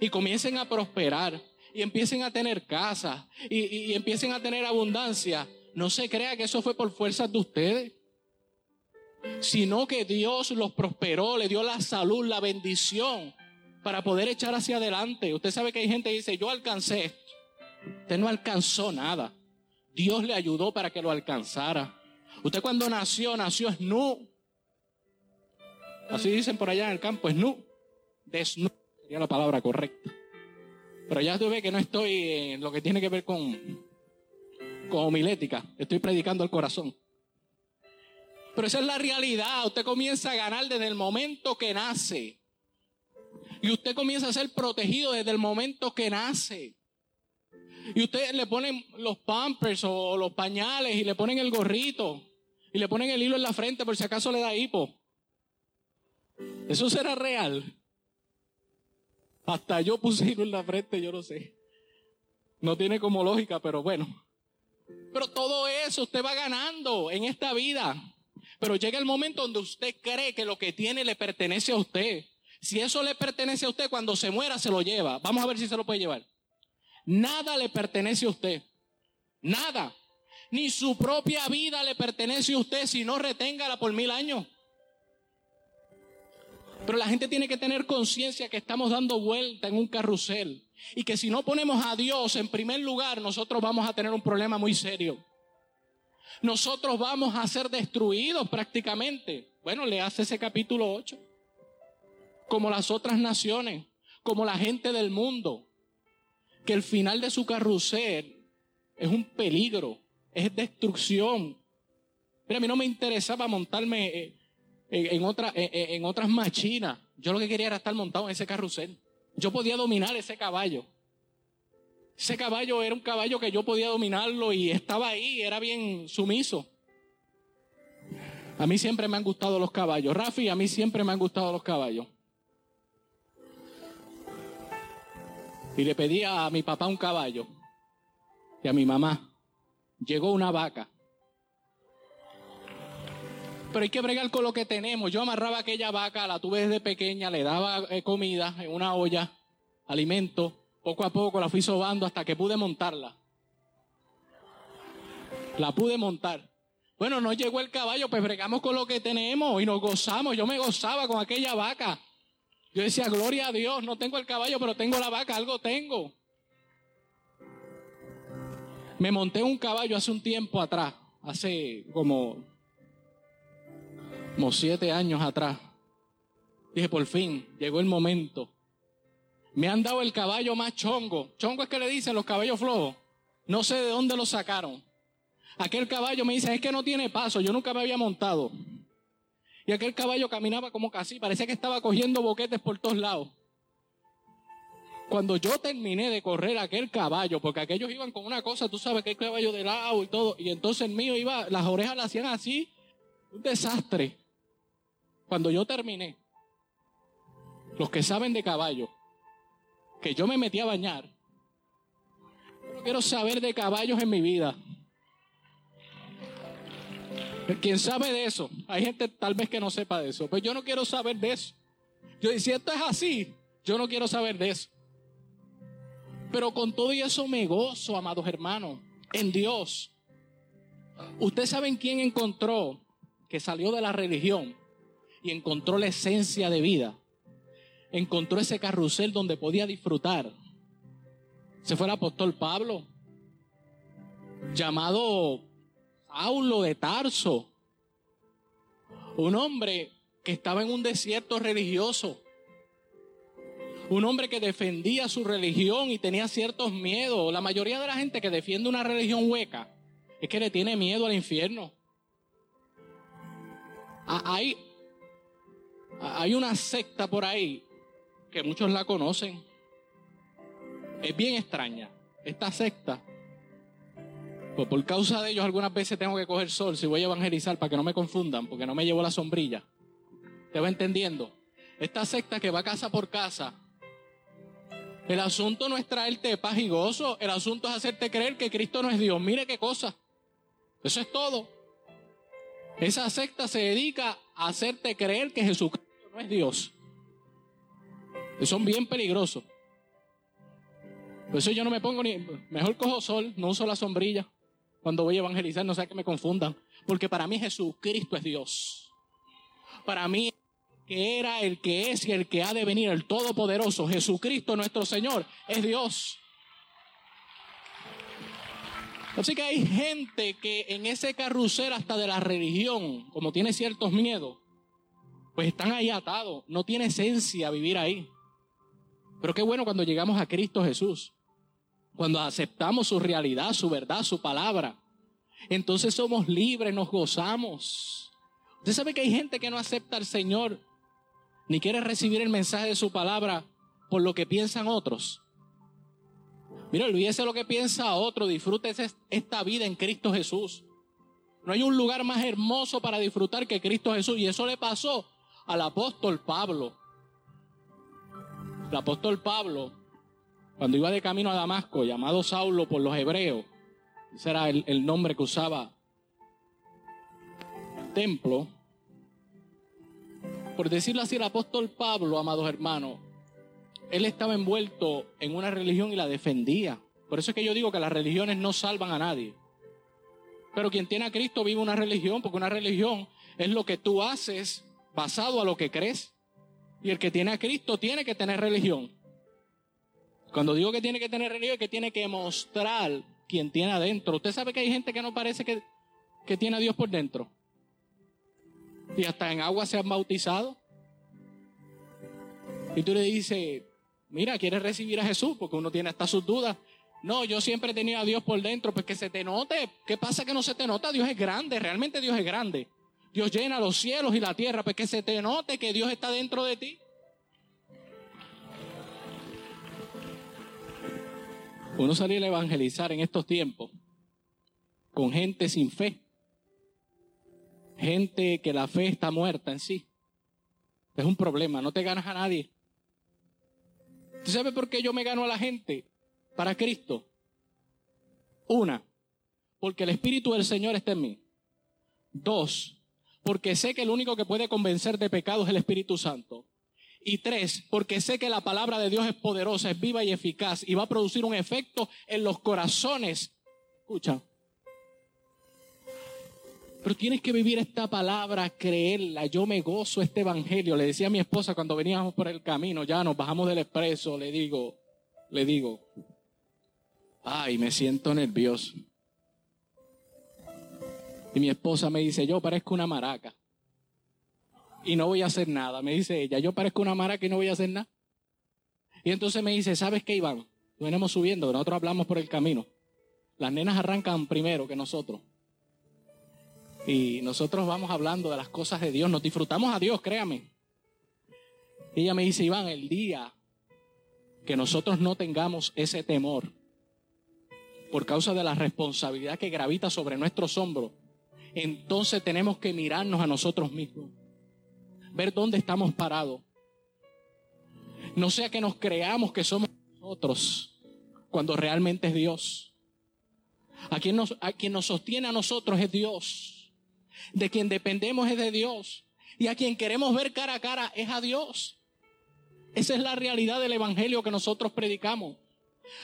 y comiencen a prosperar, y empiecen a tener casa, y, y empiecen a tener abundancia, no se crea que eso fue por fuerzas de ustedes, sino que Dios los prosperó, le dio la salud, la bendición, para poder echar hacia adelante. Usted sabe que hay gente que dice, yo alcancé. Usted no alcanzó nada. Dios le ayudó para que lo alcanzara. Usted cuando nació, nació nu. Así dicen por allá en el campo, es nu. Desnudo sería la palabra correcta. Pero ya tú ves que no estoy en lo que tiene que ver con, con homilética. Estoy predicando el corazón. Pero esa es la realidad. Usted comienza a ganar desde el momento que nace. Y usted comienza a ser protegido desde el momento que nace. Y ustedes le ponen los pampers o los pañales y le ponen el gorrito y le ponen el hilo en la frente por si acaso le da hipo. ¿Eso será real? Hasta yo puse hilo en la frente, yo no sé. No tiene como lógica, pero bueno. Pero todo eso usted va ganando en esta vida. Pero llega el momento donde usted cree que lo que tiene le pertenece a usted. Si eso le pertenece a usted, cuando se muera se lo lleva. Vamos a ver si se lo puede llevar. Nada le pertenece a usted. Nada. Ni su propia vida le pertenece a usted si no reténgala por mil años. Pero la gente tiene que tener conciencia que estamos dando vuelta en un carrusel y que si no ponemos a Dios en primer lugar, nosotros vamos a tener un problema muy serio. Nosotros vamos a ser destruidos prácticamente. Bueno, le hace ese capítulo 8. Como las otras naciones, como la gente del mundo que el final de su carrusel es un peligro, es destrucción. Mira, a mí no me interesaba montarme eh, en, otra, en otras machinas. Yo lo que quería era estar montado en ese carrusel. Yo podía dominar ese caballo. Ese caballo era un caballo que yo podía dominarlo y estaba ahí, era bien sumiso. A mí siempre me han gustado los caballos. Rafi, a mí siempre me han gustado los caballos. y le pedí a mi papá un caballo y a mi mamá. Llegó una vaca. Pero hay que bregar con lo que tenemos. Yo amarraba aquella vaca, la tuve desde pequeña, le daba eh, comida en una olla, alimento. Poco a poco la fui sobando hasta que pude montarla. La pude montar. Bueno, no llegó el caballo, pues bregamos con lo que tenemos y nos gozamos. Yo me gozaba con aquella vaca. Yo decía, gloria a Dios, no tengo el caballo, pero tengo la vaca, algo tengo. Me monté un caballo hace un tiempo atrás, hace como, como siete años atrás. Dije, por fin, llegó el momento. Me han dado el caballo más chongo. Chongo es que le dicen los caballos flojos. No sé de dónde lo sacaron. Aquel caballo me dice, es que no tiene paso, yo nunca me había montado. Y aquel caballo caminaba como casi, parecía que estaba cogiendo boquetes por todos lados. Cuando yo terminé de correr aquel caballo, porque aquellos iban con una cosa, tú sabes que el caballo de lado y todo, y entonces el mío iba, las orejas le hacían así, un desastre. Cuando yo terminé, los que saben de caballo, que yo me metí a bañar, yo no quiero saber de caballos en mi vida. ¿Quién sabe de eso? Hay gente tal vez que no sepa de eso. Pues yo no quiero saber de eso. Yo si esto es así, yo no quiero saber de eso. Pero con todo y eso me gozo, amados hermanos, en Dios. Ustedes saben quién encontró que salió de la religión y encontró la esencia de vida. Encontró ese carrusel donde podía disfrutar. Se fue el apóstol Pablo, llamado Saulo de Tarso, un hombre que estaba en un desierto religioso, un hombre que defendía su religión y tenía ciertos miedos. La mayoría de la gente que defiende una religión hueca es que le tiene miedo al infierno. Hay, hay una secta por ahí que muchos la conocen. Es bien extraña. Esta secta pues por causa de ellos algunas veces tengo que coger sol si voy a evangelizar para que no me confundan, porque no me llevo la sombrilla. ¿Te va entendiendo? Esta secta que va casa por casa. El asunto no es traerte paz y gozo, el asunto es hacerte creer que Cristo no es Dios. Mire qué cosa. Eso es todo. Esa secta se dedica a hacerte creer que Jesucristo no es Dios. son bien peligrosos. Por eso yo no me pongo ni. Mejor cojo sol, no uso la sombrilla cuando voy a evangelizar, no sea que me confundan, porque para mí Jesucristo es Dios. Para mí que era el que es y el que ha de venir, el Todopoderoso, Jesucristo nuestro Señor, es Dios. Así que hay gente que en ese carrusel hasta de la religión, como tiene ciertos miedos, pues están ahí atados, no tiene esencia vivir ahí. Pero qué bueno cuando llegamos a Cristo Jesús. Cuando aceptamos su realidad, su verdad, su palabra, entonces somos libres, nos gozamos. Usted sabe que hay gente que no acepta al Señor ni quiere recibir el mensaje de su palabra por lo que piensan otros. Mira, olvídese lo que piensa otro, disfrute esta vida en Cristo Jesús. No hay un lugar más hermoso para disfrutar que Cristo Jesús. Y eso le pasó al apóstol Pablo. El apóstol Pablo cuando iba de camino a Damasco, llamado Saulo por los hebreos, ese era el, nombre que usaba el templo, por decirlo así, el apóstol Pablo, amados hermanos, él estaba envuelto en una religión y la defendía. Por eso es que yo digo que las religiones no salvan a nadie. Pero quien tiene a Cristo vive una religión, porque una religión es lo que tú haces basado a lo que crees. Y el que tiene a Cristo tiene que tener religión. Cuando digo que tiene que tener religión, es que tiene que mostrar quien tiene adentro. Usted sabe que hay gente que no parece que, que tiene a Dios por dentro. Y hasta en agua se han bautizado. Y tú le dices, mira, ¿quieres recibir a Jesús? Porque uno tiene hasta sus dudas. No, yo siempre tenido a Dios por dentro, pues que se te note. ¿Qué pasa que no se te nota? Dios es grande, realmente Dios es grande. Dios llena los cielos y la tierra, pues que se te note que Dios está dentro de ti. Uno salir a evangelizar en estos tiempos con gente sin fe. Gente que la fe está muerta en sí. Es un problema, no te ganas a nadie. ¿Tú sabes por qué yo me gano a la gente? Para Cristo. Una, porque el Espíritu del Señor está en mí. Dos, porque sé que el único que puede convencer de pecado es el Espíritu Santo. Y tres, porque sé que la palabra de Dios es poderosa, es viva y eficaz y va a producir un efecto en los corazones. Escucha. Pero tienes que vivir esta palabra, creerla. Yo me gozo este evangelio. Le decía a mi esposa cuando veníamos por el camino, ya nos bajamos del expreso, le digo, le digo, ay, me siento nervioso. Y mi esposa me dice, yo parezco una maraca y no voy a hacer nada. Me dice ella, yo parezco una mara que no voy a hacer nada. Y entonces me dice, ¿sabes qué, Iván? Venimos subiendo, nosotros hablamos por el camino. Las nenas arrancan primero que nosotros. Y nosotros vamos hablando de las cosas de Dios, nos disfrutamos a Dios, créame. Ella me dice, Iván, el día que nosotros no tengamos ese temor por causa de la responsabilidad que gravita sobre nuestros hombros, entonces tenemos que mirarnos a nosotros mismos, ver dónde estamos parados. No sea que nos creamos que somos nosotros cuando realmente es Dios. A quien nos, a quien nos sostiene a nosotros es Dios. De quien dependemos es de Dios. Y a quien queremos ver cara a cara es a Dios. Esa es la realidad del Evangelio que nosotros predicamos.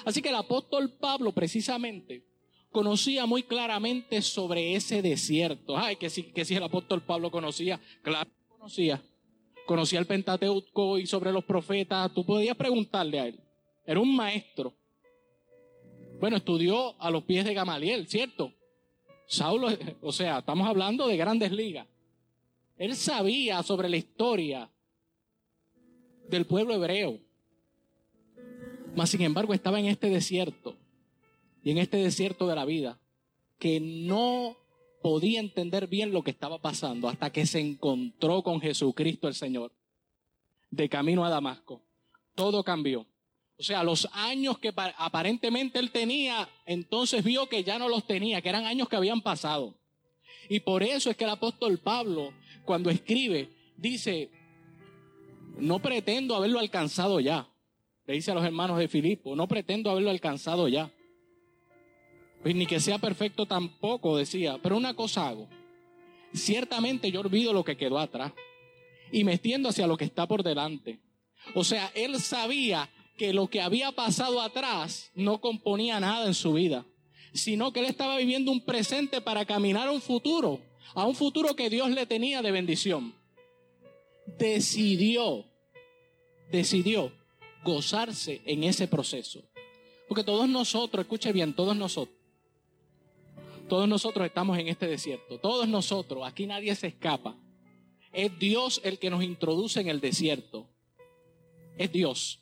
Así que el apóstol Pablo precisamente conocía muy claramente sobre ese desierto. Ay, que si, que el apóstol Pablo conocía, claro conocía. Conocía el Pentateuco y sobre los profetas, tú podías preguntarle a él. Era un maestro. Bueno, estudió a los pies de Gamaliel, ¿cierto? Saulo, o sea, estamos hablando de grandes ligas. Él sabía sobre la historia del pueblo hebreo. Mas sin embargo estaba en este desierto y en este desierto de la vida que no podía entender bien lo que estaba pasando hasta que se encontró con Jesucristo el Señor de camino a Damasco. Todo cambió. O sea, los años que aparentemente él tenía, entonces vio que ya no los tenía, que eran años que habían pasado. Y por eso es que el apóstol Pablo, cuando escribe, dice, no pretendo haberlo alcanzado ya. Le dice a los hermanos de Filipo, no pretendo haberlo alcanzado ya. Pues ni que sea perfecto tampoco, decía, pero una cosa hago. Ciertamente yo olvido lo que quedó atrás y me extiendo hacia lo que está por delante. O sea, él sabía que lo que había pasado atrás no componía nada en su vida, sino que él estaba viviendo un presente para caminar a un futuro, a un futuro que Dios le tenía de bendición decidió, decidió gozarse en ese proceso. Porque todos nosotros, escuche bien, todos nosotros, todos nosotros estamos en este desierto, todos nosotros, aquí nadie se escapa. Es Dios el que nos introduce en el desierto. Es Dios.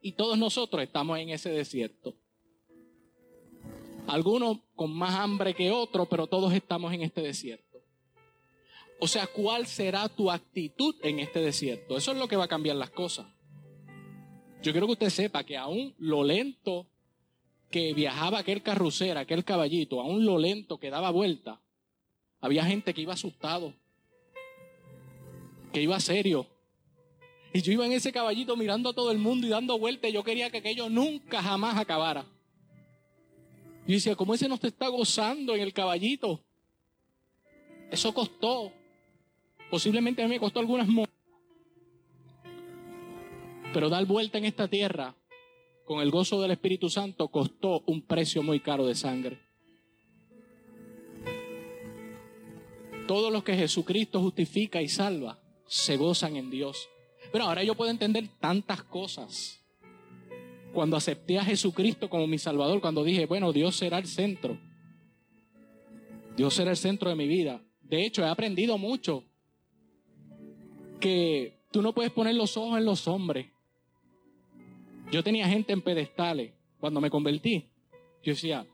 Y todos nosotros estamos en ese desierto. Algunos con más hambre que otros, pero todos estamos en este desierto. O sea, ¿cuál será tu actitud en este desierto? Eso es lo que va a cambiar las cosas. Yo quiero que usted sepa que aún lo lento que viajaba aquel carrusel, aquel caballito, aún lo lento que daba vuelta, había gente que iba asustado, que iba serio. Y yo iba en ese caballito mirando a todo el mundo y dando vueltas yo quería que aquello nunca jamás acabara. Y decía, ¿cómo ese no te está gozando en el caballito? Eso costó. Posiblemente a mí me costó algunas monedas. Pero dar vuelta en esta tierra con el gozo del Espíritu Santo costó un precio muy caro de sangre. Todos los que Jesucristo justifica y salva se gozan en Dios. Pero ahora yo puedo entender tantas cosas. Cuando acepté a Jesucristo como mi Salvador, cuando dije, bueno, Dios será el centro. Dios será el centro de mi vida. De hecho, he aprendido mucho que tú no puedes poner los ojos en los hombres. Yo tenía gente en pedestales cuando me convertí. Yo decía,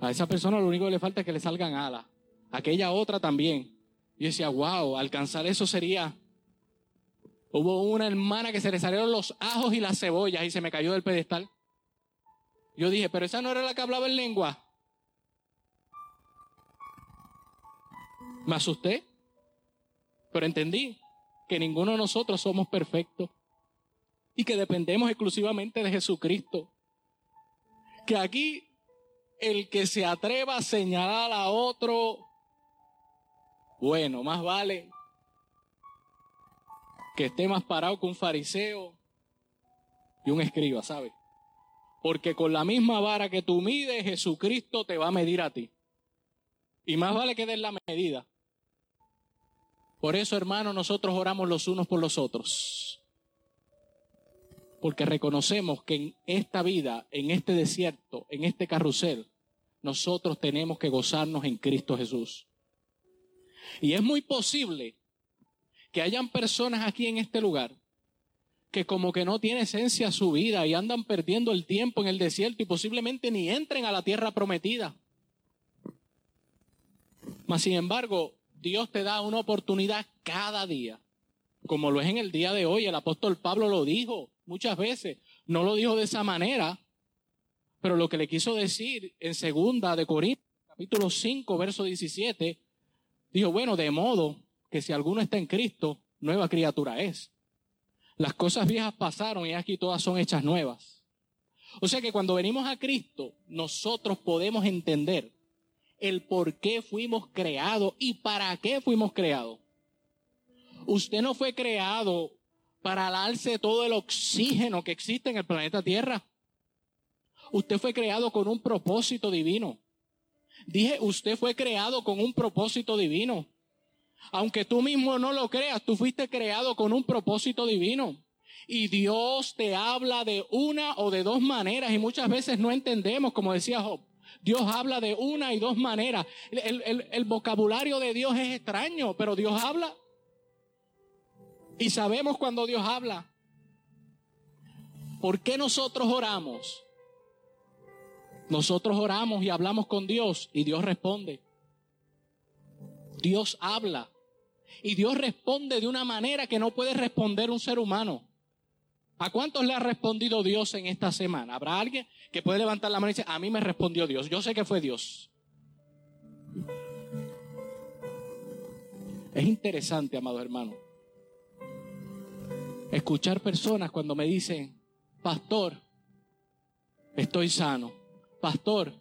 a esa persona lo único que le falta es que le salgan alas. Aquella otra también. Yo decía, wow, alcanzar eso sería... Hubo una hermana que se le salieron los ajos y las cebollas y se me cayó del pedestal. Yo dije, pero esa no era la que hablaba en lengua. Me asusté, pero entendí que ninguno de nosotros somos perfectos y que dependemos exclusivamente de Jesucristo. Que aquí el que se atreva a señalar a otro, bueno, más vale que esté más parado que un fariseo y un escriba, ¿sabes? Porque con la misma vara que tú mides, Jesucristo te va a medir a ti. Y más vale que des la medida. Por eso, hermano, nosotros oramos los unos por los otros. Porque reconocemos que en esta vida, en este desierto, en este carrusel, nosotros tenemos que gozarnos en Cristo Jesús. Y es muy posible que hayan personas aquí en este lugar que como que no tiene esencia su vida y andan perdiendo el tiempo en el desierto y posiblemente ni entren a la tierra prometida. Mas sin embargo, Dios te da una oportunidad cada día, como lo es en el día de hoy. El apóstol Pablo lo dijo muchas veces. No lo dijo de esa manera, pero lo que le quiso decir en segunda de Corintios, capítulo 5, verso 17, dijo, bueno, de modo que si alguno está en Cristo, nueva criatura es. Las cosas viejas pasaron y aquí todas son hechas nuevas. O sea que cuando venimos a Cristo, nosotros podemos entender el por qué fuimos creados y para qué fuimos creados. Usted no fue creado para darse todo el oxígeno que existe en el planeta Tierra. Usted fue creado con un propósito divino. Dije, usted fue creado con un propósito divino. Aunque tú mismo no lo creas, tú fuiste creado con un propósito divino. Y Dios te habla de una o de dos maneras y muchas veces no entendemos, como decía Job. Dios habla de una y dos maneras. El, el, vocabulario de Dios es extraño, pero Dios habla. Y sabemos cuando Dios habla. ¿Por qué nosotros oramos? Nosotros oramos y hablamos con Dios y Dios responde. Dios habla. Y Dios responde de una manera que no puede responder un ser humano. ¿A cuántos le ha respondido Dios en esta semana? ¿Habrá alguien que puede levantar la mano y decir, a mí me respondió Dios? Yo sé que fue Dios. Es interesante, amado hermano, escuchar personas cuando me dicen, pastor, estoy sano. Pastor,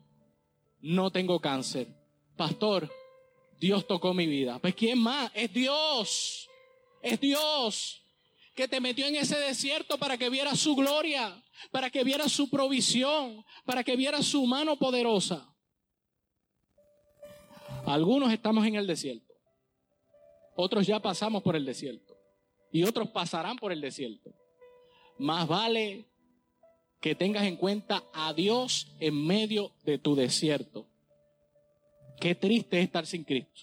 no tengo cáncer. Pastor, Dios tocó mi vida. Pues ¿quién más? Es Dios. Es Dios que te metió en ese desierto para que vieras su gloria, para que vieras su provisión, para que vieras su mano poderosa. Algunos estamos en el desierto. Otros ya pasamos por el desierto. Y otros pasarán por el desierto. Más vale que tengas en cuenta a Dios en medio de tu desierto. Qué triste es estar sin Cristo.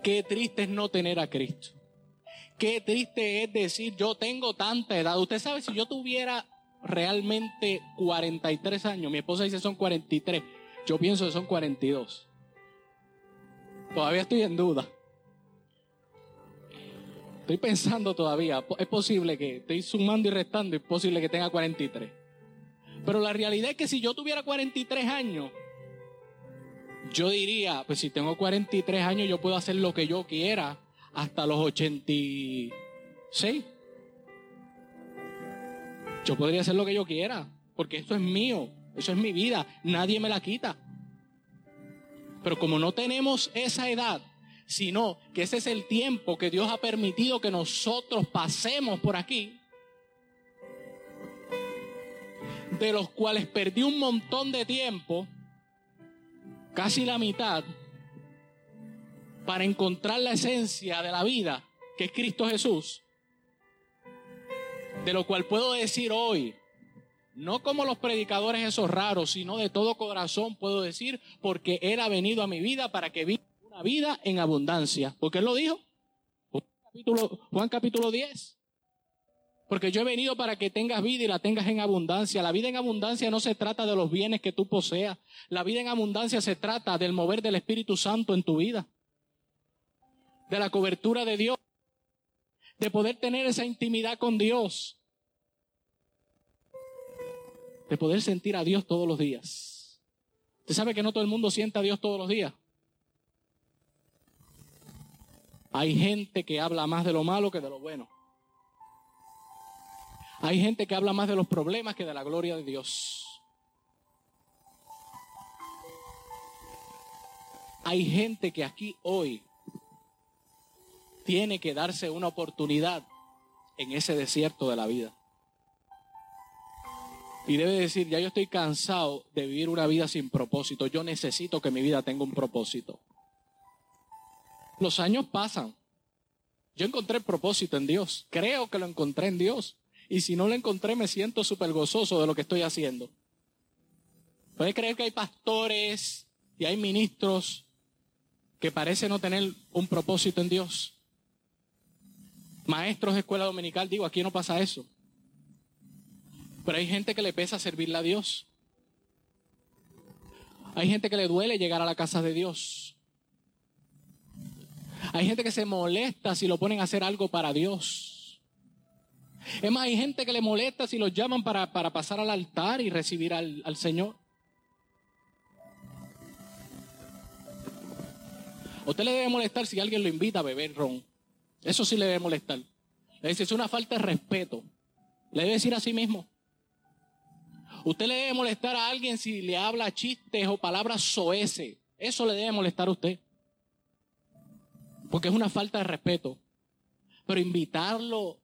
Qué triste es no tener a Cristo. Qué triste es decir, yo tengo tanta edad. Usted sabe, si yo tuviera realmente 43 años, mi esposa dice son 43, yo pienso que son 42. Todavía estoy en duda. Estoy pensando todavía, es posible que estoy sumando y restando, es posible que tenga 43. Pero la realidad es que si yo tuviera 43 años, yo diría, pues si tengo 43 años yo puedo hacer lo que yo quiera hasta los 86. Yo podría hacer lo que yo quiera, porque esto es mío, eso es mi vida, nadie me la quita. Pero como no tenemos esa edad, sino que ese es el tiempo que Dios ha permitido que nosotros pasemos por aquí, de los cuales perdí un montón de tiempo, casi la mitad, para encontrar la esencia de la vida, que es Cristo Jesús, de lo cual puedo decir hoy, no como los predicadores esos raros, sino de todo corazón puedo decir, porque Él ha venido a mi vida para que viva una vida en abundancia. Porque Él lo dijo. Juan capítulo, Juan capítulo 10. Porque yo he venido para que tengas vida y la tengas en abundancia. La vida en abundancia no se trata de los bienes que tú poseas. La vida en abundancia se trata del mover del Espíritu Santo en tu vida de la cobertura de Dios, de poder tener esa intimidad con Dios, de poder sentir a Dios todos los días. Usted sabe que no todo el mundo siente a Dios todos los días. Hay gente que habla más de lo malo que de lo bueno. Hay gente que habla más de los problemas que de la gloria de Dios. Hay gente que aquí hoy tiene que darse una oportunidad en ese desierto de la vida. Y debe decir, ya yo estoy cansado de vivir una vida sin propósito. Yo necesito que mi vida tenga un propósito. Los años pasan. Yo encontré propósito en Dios. Creo que lo encontré en Dios. Y si no lo encontré, me siento súper gozoso de lo que estoy haciendo. Puede creer que hay pastores y hay ministros que parecen no tener un propósito en Dios maestros de escuela dominical, digo, aquí no pasa eso. Pero hay gente que le pesa servirle a Dios. Hay gente que le duele llegar a la casa de Dios. Hay gente que se molesta si lo ponen a hacer algo para Dios. Es más, hay gente que le molesta si los llaman para, para pasar al altar y recibir al, al Señor. Usted le debe molestar si alguien lo invita a beber ron. Eso sí le debe molestar. Le dice, es una falta de respeto. Le debe decir a sí mismo. Usted le debe molestar a alguien si le habla chistes o palabras soeces. Eso le debe molestar a usted. Porque es una falta de respeto. Pero invitarlo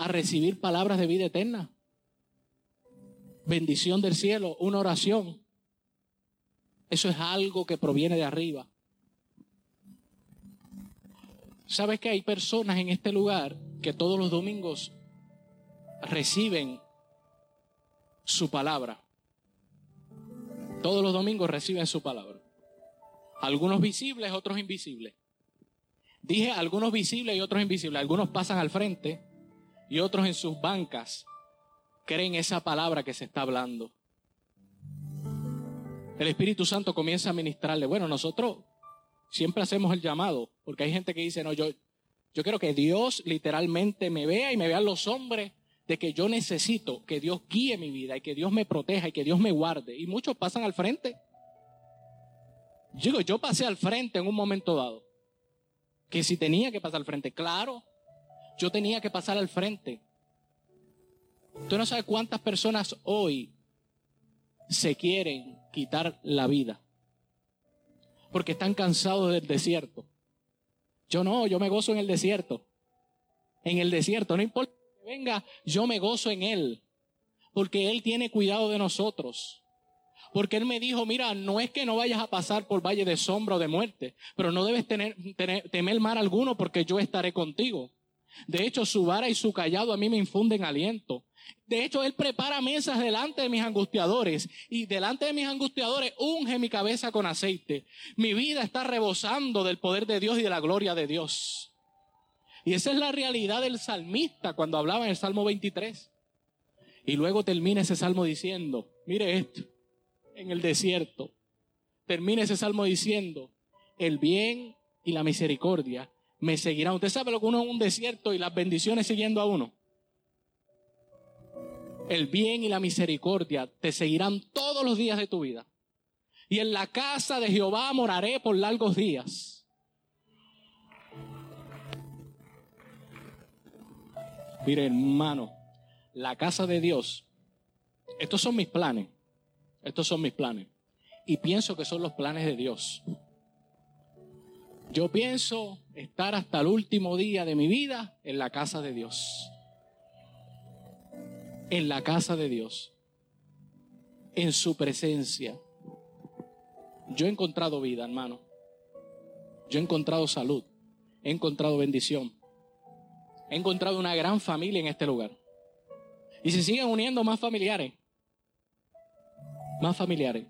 a recibir palabras de vida eterna. Bendición del cielo, una oración. Eso es algo que proviene de arriba. ¿Sabes que hay personas en este lugar que todos los domingos reciben su palabra? Todos los domingos reciben su palabra. Algunos visibles, otros invisibles. Dije algunos visibles y otros invisibles. Algunos pasan al frente y otros en sus bancas creen esa palabra que se está hablando. El Espíritu Santo comienza a ministrarle. Bueno, nosotros siempre hacemos el llamado, porque hay gente que dice, no, yo, yo quiero que Dios literalmente me vea y me vean los hombres de que yo necesito que Dios guíe mi vida y que Dios me proteja y que Dios me guarde. Y muchos pasan al frente. Digo, yo pasé al frente en un momento dado. Que si tenía que pasar al frente, claro, yo tenía que pasar al frente. Usted no sabe cuántas personas hoy se quieren quitar la vida porque están cansados del desierto. Yo no, yo me gozo en el desierto. En el desierto, no importa que venga, yo me gozo en Él, porque Él tiene cuidado de nosotros. Porque Él me dijo, mira, no es que no vayas a pasar por valle de sombra o de muerte, pero no debes tener, tener, temer mal alguno porque yo estaré contigo. De hecho, su vara y su callado a mí me infunden aliento. De hecho, Él prepara mesas delante de mis angustiadores y delante de mis angustiadores unge mi cabeza con aceite. Mi vida está rebosando del poder de Dios y de la gloria de Dios. Y esa es la realidad del salmista cuando hablaba en el Salmo 23. Y luego termina ese salmo diciendo, mire esto, en el desierto, termina ese salmo diciendo, el bien y la misericordia me seguirán. Usted sabe lo que uno es un desierto y las bendiciones siguiendo a uno el bien y la misericordia te seguirán todos los días de tu vida. Y en la casa de Jehová moraré por largos días. Mire, hermano, la casa de Dios, estos son mis planes. Estos son mis planes. Y pienso que son los planes de Dios. Yo pienso estar hasta el último día de mi vida en la casa de Dios en la casa de Dios, en su presencia. Yo he encontrado vida, hermano. Yo he encontrado salud. He encontrado bendición. He encontrado una gran familia en este lugar. Y se siguen uniendo más familiares. Más familiares.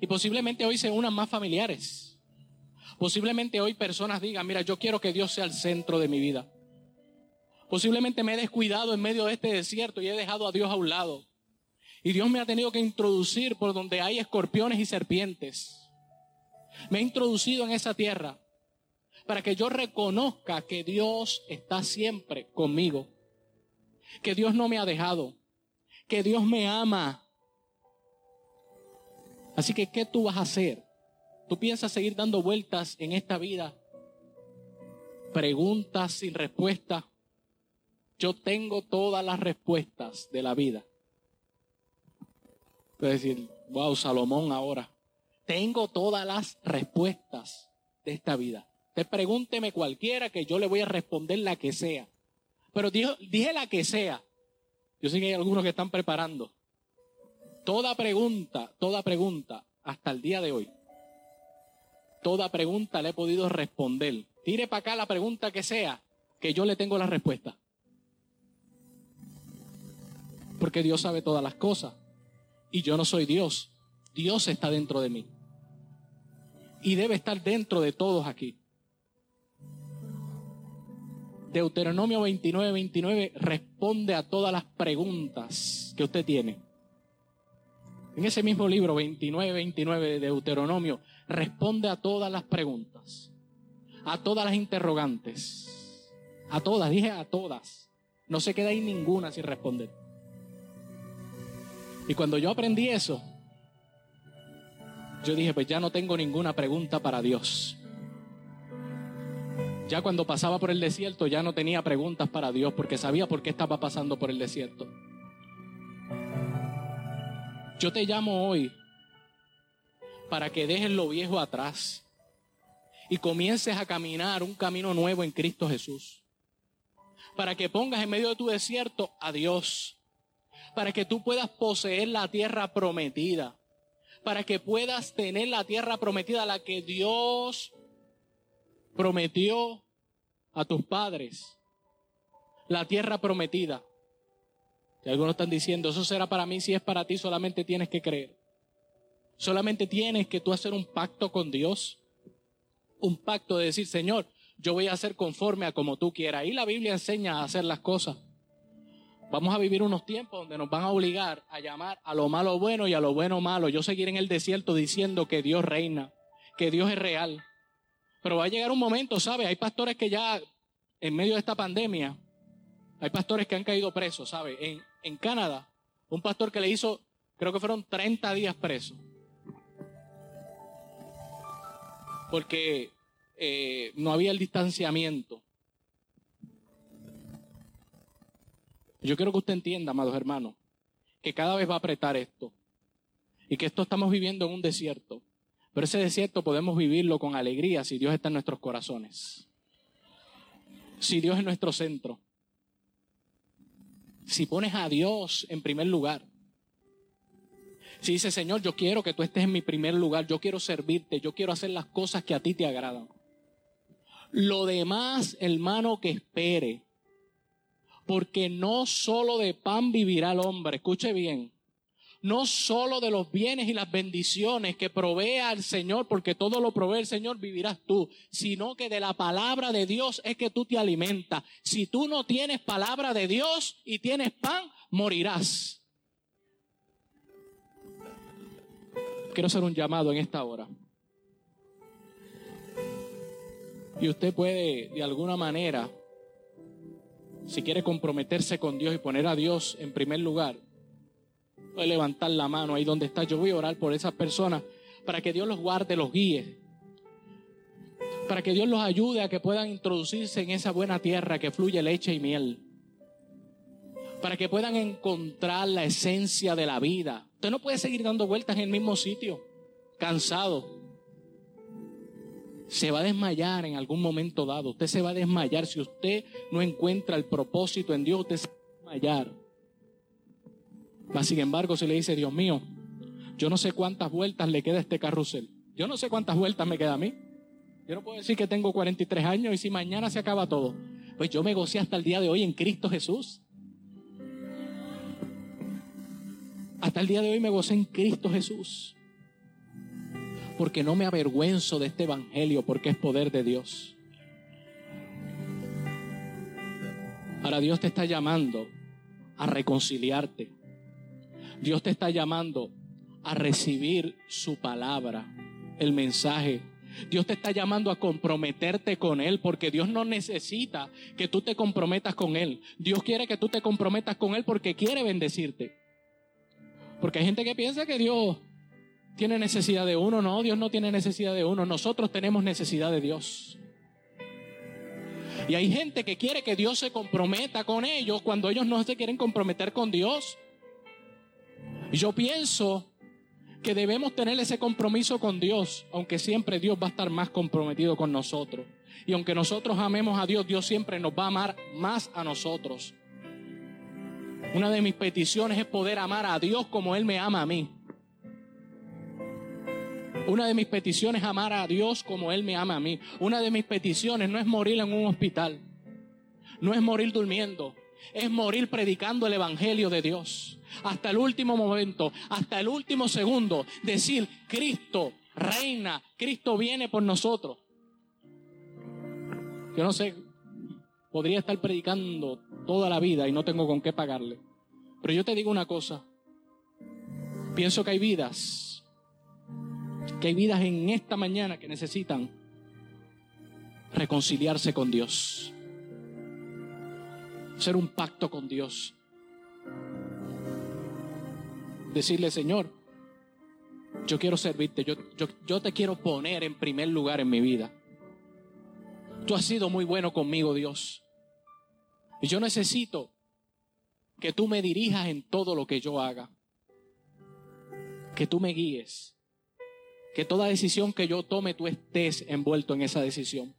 Y posiblemente hoy se unan más familiares. Posiblemente hoy personas digan, mira, yo quiero que Dios sea el centro de mi vida. Posiblemente me he descuidado en medio de este desierto y he dejado a Dios a un lado. Y Dios me ha tenido que introducir por donde hay escorpiones y serpientes. Me ha introducido en esa tierra para que yo reconozca que Dios está siempre conmigo. Que Dios no me ha dejado. Que Dios me ama. Así que, ¿qué tú vas a hacer? ¿Tú piensas seguir dando vueltas en esta vida? Preguntas sin respuesta yo tengo todas las respuestas de la vida. Puedes decir, wow, Salomón ahora. Tengo todas las respuestas de esta vida. Te pregúnteme cualquiera que yo le voy a responder la que sea. Pero dije, dije la que sea. Yo sé que hay algunos que están preparando. Toda pregunta, toda pregunta, hasta el día de hoy, toda pregunta le he podido responder. Tire para acá la pregunta que sea, que yo le tengo la respuesta. Porque Dios sabe todas las cosas. Y yo no soy Dios. Dios está dentro de mí. Y debe estar dentro de todos aquí. Deuteronomio 29, 29 responde a todas las preguntas que usted tiene. En ese mismo libro 29, 29 de Deuteronomio responde a todas las preguntas. a todas las interrogantes. A todas, dije a todas. No se queda ahí ninguna sin responder. Y cuando yo aprendí eso, yo dije, pues ya no tengo ninguna pregunta para Dios. Ya cuando pasaba por el desierto ya no tenía preguntas para Dios porque sabía por qué estaba pasando por el desierto. Yo te llamo hoy para que dejes lo viejo atrás y comiences a caminar un camino nuevo en Cristo Jesús. Para que pongas en medio de tu desierto a Dios. Para que tú puedas poseer la tierra prometida. Para que puedas tener la tierra prometida, la que Dios prometió a tus padres. La tierra prometida. Y algunos están diciendo, eso será para mí, si es para ti solamente tienes que creer. Solamente tienes que tú hacer un pacto con Dios. Un pacto de decir, Señor, yo voy a hacer conforme a como tú quieras. Y la Biblia enseña a hacer las cosas. Vamos a vivir unos tiempos donde nos van a obligar a llamar a lo malo bueno y a lo bueno malo. Yo seguiré en el desierto diciendo que Dios reina, que Dios es real. Pero va a llegar un momento, ¿sabe? Hay pastores que ya, en medio de esta pandemia, hay pastores que han caído presos, ¿sabe? En, en Canadá, un pastor que le hizo, creo que fueron 30 días preso. Porque eh, no había el distanciamiento. Yo quiero que usted entienda, amados hermanos, que cada vez va a apretar esto. Y que esto estamos viviendo en un desierto. Pero ese desierto podemos vivirlo con alegría si Dios está en nuestros corazones. Si Dios es nuestro centro. Si pones a Dios en primer lugar. Si dices, Señor, yo quiero que tú estés en mi primer lugar, yo quiero servirte, yo quiero hacer las cosas que a ti te agradan. Lo demás, hermano, que espere. Porque no solo de pan vivirá el hombre, escuche bien, no solo de los bienes y las bendiciones que provea el Señor, porque todo lo provee el Señor, vivirás tú, sino que de la palabra de Dios es que tú te alimentas. Si tú no tienes palabra de Dios y tienes pan, morirás. Quiero hacer un llamado en esta hora. Y usted puede, de alguna manera, si quiere comprometerse con Dios y poner a Dios en primer lugar, Puede levantar la mano ahí donde está. Yo voy a orar por esas personas para que Dios los guarde, los guíe. Para que Dios los ayude a que puedan introducirse en esa buena tierra que fluye leche y miel. Para que puedan encontrar la esencia de la vida. Usted no puede seguir dando vueltas en el mismo sitio, cansado. Se va a desmayar en algún momento dado. Usted se va a desmayar. Si usted no encuentra el propósito en Dios, usted se va a desmayar. Mas, sin embargo, si le dice, Dios mío, yo no sé cuántas vueltas le queda a este carrusel. Yo no sé cuántas vueltas me queda a mí. Yo no puedo decir que tengo 43 años y si mañana se acaba todo. Pues yo me gocé hasta el día de hoy en Cristo Jesús. Hasta el día de hoy me gocé en Cristo Jesús. Porque no me avergüenzo de este evangelio, porque es poder de Dios. Ahora Dios te está llamando a reconciliarte. Dios te está llamando a recibir su palabra, el mensaje. Dios te está llamando a comprometerte con Él porque Dios no necesita que tú te comprometas con Él. Dios quiere que tú te comprometas con Él porque quiere bendecirte. Porque hay gente que piensa que Dios tiene necesidad de uno. No, Dios no tiene necesidad de uno. Nosotros tenemos necesidad de Dios. Y hay gente que quiere que Dios se comprometa con ellos cuando ellos no se quieren comprometer con Dios. Y yo pienso que debemos tener ese compromiso con Dios, aunque siempre Dios va a estar más comprometido con nosotros. Y aunque nosotros amemos a Dios, Dios siempre nos va a amar más a nosotros. Una de mis peticiones es poder amar a Dios como Él me ama a mí. Una de mis peticiones es amar a Dios como Él me ama a mí. Una de mis peticiones no es morir en un hospital. No es morir durmiendo. Es morir predicando el Evangelio de Dios hasta el último momento, hasta el último segundo, decir, Cristo reina, Cristo viene por nosotros. Yo no sé, podría estar predicando toda la vida y no tengo con qué pagarle. Pero yo te digo una cosa, pienso que hay vidas, que hay vidas en esta mañana que necesitan reconciliarse con Dios. Hacer un pacto con Dios. Decirle, Señor, yo quiero servirte, yo, yo, yo te quiero poner en primer lugar en mi vida. Tú has sido muy bueno conmigo, Dios. Y yo necesito que tú me dirijas en todo lo que yo haga. Que tú me guíes. Que toda decisión que yo tome, tú estés envuelto en esa decisión.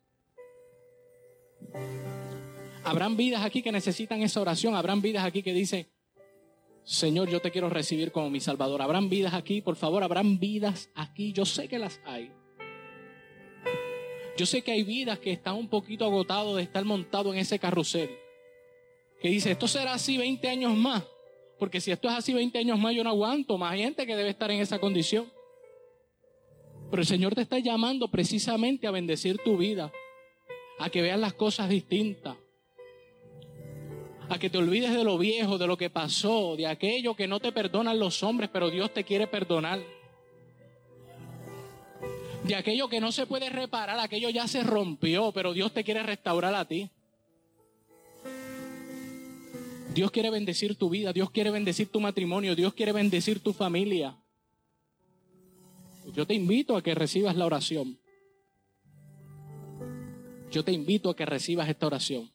Habrán vidas aquí que necesitan esa oración. Habrán vidas aquí que dicen, Señor, yo te quiero recibir como mi Salvador. Habrán vidas aquí, por favor, habrán vidas aquí. Yo sé que las hay. Yo sé que hay vidas que están un poquito agotados de estar montado en ese carrusel. Que dice, esto será así 20 años más. Porque si esto es así 20 años más, yo no aguanto más gente que debe estar en esa condición. Pero el Señor te está llamando precisamente a bendecir tu vida. A que veas las cosas distintas a que te olvides de lo viejo, de lo que pasó, de aquello que no te perdonan los hombres, pero Dios te quiere perdonar. De aquello que no se puede reparar, aquello ya se rompió, pero Dios te quiere restaurar a ti. Dios quiere bendecir tu vida, Dios quiere bendecir tu matrimonio, Dios quiere bendecir tu familia. Yo te invito a que recibas la oración. Yo te invito a que recibas esta oración.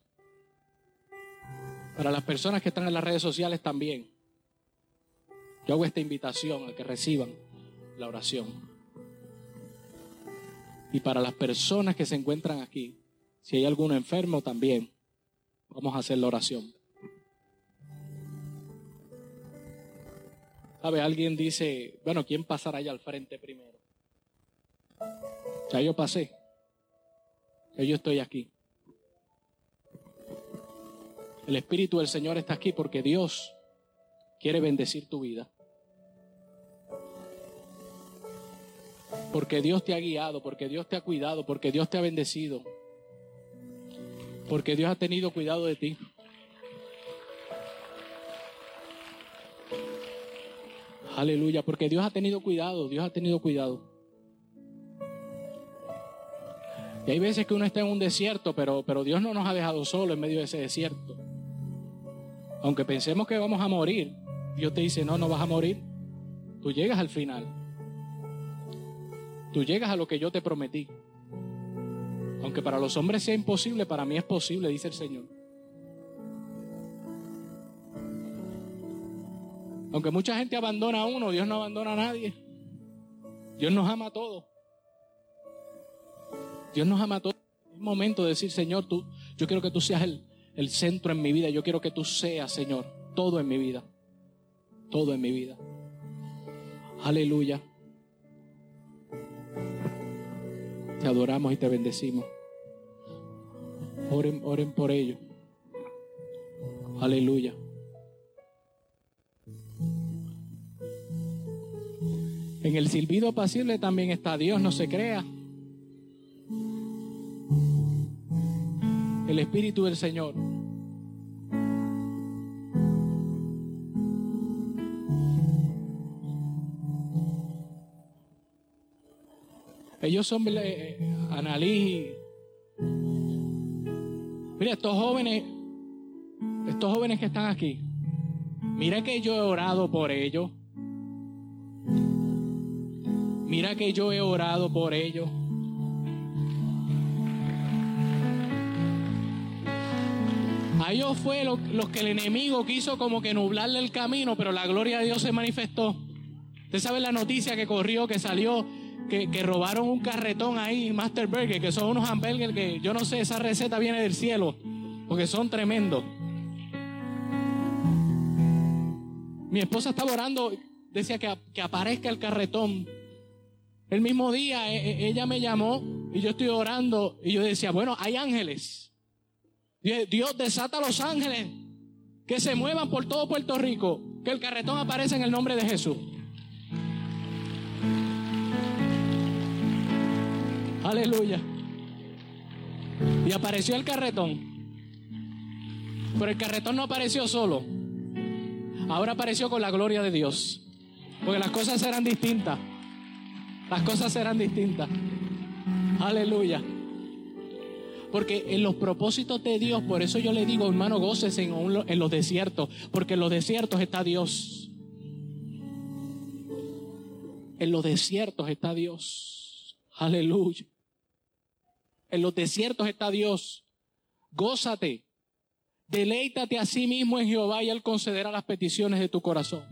Para las personas que están en las redes sociales también. Yo hago esta invitación a que reciban la oración. Y para las personas que se encuentran aquí, si hay alguno enfermo también, vamos a hacer la oración. ¿Sabe? Alguien dice, bueno, ¿quién pasará allá al frente primero? Ya yo pasé. Yo estoy aquí. El Espíritu del Señor está aquí porque Dios quiere bendecir tu vida. Porque Dios te ha guiado, porque Dios te ha cuidado, porque Dios te ha bendecido. Porque Dios ha tenido cuidado de ti. Aleluya, porque Dios ha tenido cuidado, Dios ha tenido cuidado. Y hay veces que uno está en un desierto, pero, pero Dios no nos ha dejado solo en medio de ese desierto. Aunque pensemos que vamos a morir, Dios te dice, no, no vas a morir. Tú llegas al final. Tú llegas a lo que yo te prometí. Aunque para los hombres sea imposible, para mí es posible, dice el Señor. Aunque mucha gente abandona a uno, Dios no abandona a nadie. Dios nos ama a todos. Dios nos ama a todos. Es momento de decir, Señor, tú, yo quiero que tú seas el, el centro en mi vida. Yo quiero que tú seas, Señor, todo en mi vida. Todo en mi vida. Aleluya. Te adoramos y te bendecimos. Oren, oren por ello. Aleluya. En el silbido apacible también está Dios, no se crea. El Espíritu del Señor. Ellos son eh, Analí. Mira, estos jóvenes, estos jóvenes que están aquí, mira que yo he orado por ellos. Mira que yo he orado por ellos. A ellos fue lo, los que el enemigo quiso como que nublarle el camino, pero la gloria de Dios se manifestó. Usted sabe la noticia que corrió, que salió, que, que robaron un carretón ahí, Master Burger, que son unos hamburgues que yo no sé, esa receta viene del cielo, porque son tremendos. Mi esposa estaba orando, decía que, que aparezca el carretón. El mismo día e, e, ella me llamó y yo estoy orando y yo decía, bueno, hay ángeles. Dios desata a los ángeles que se muevan por todo Puerto Rico, que el carretón aparece en el nombre de Jesús. Aleluya. Y apareció el carretón. Pero el carretón no apareció solo. Ahora apareció con la gloria de Dios. Porque las cosas serán distintas. Las cosas serán distintas. Aleluya. Porque en los propósitos de Dios, por eso yo le digo, hermano, goces en, en los desiertos, porque en los desiertos está Dios. En los desiertos está Dios. Aleluya. En los desiertos está Dios. Gózate. Deleítate a sí mismo en Jehová y Él concederá las peticiones de tu corazón.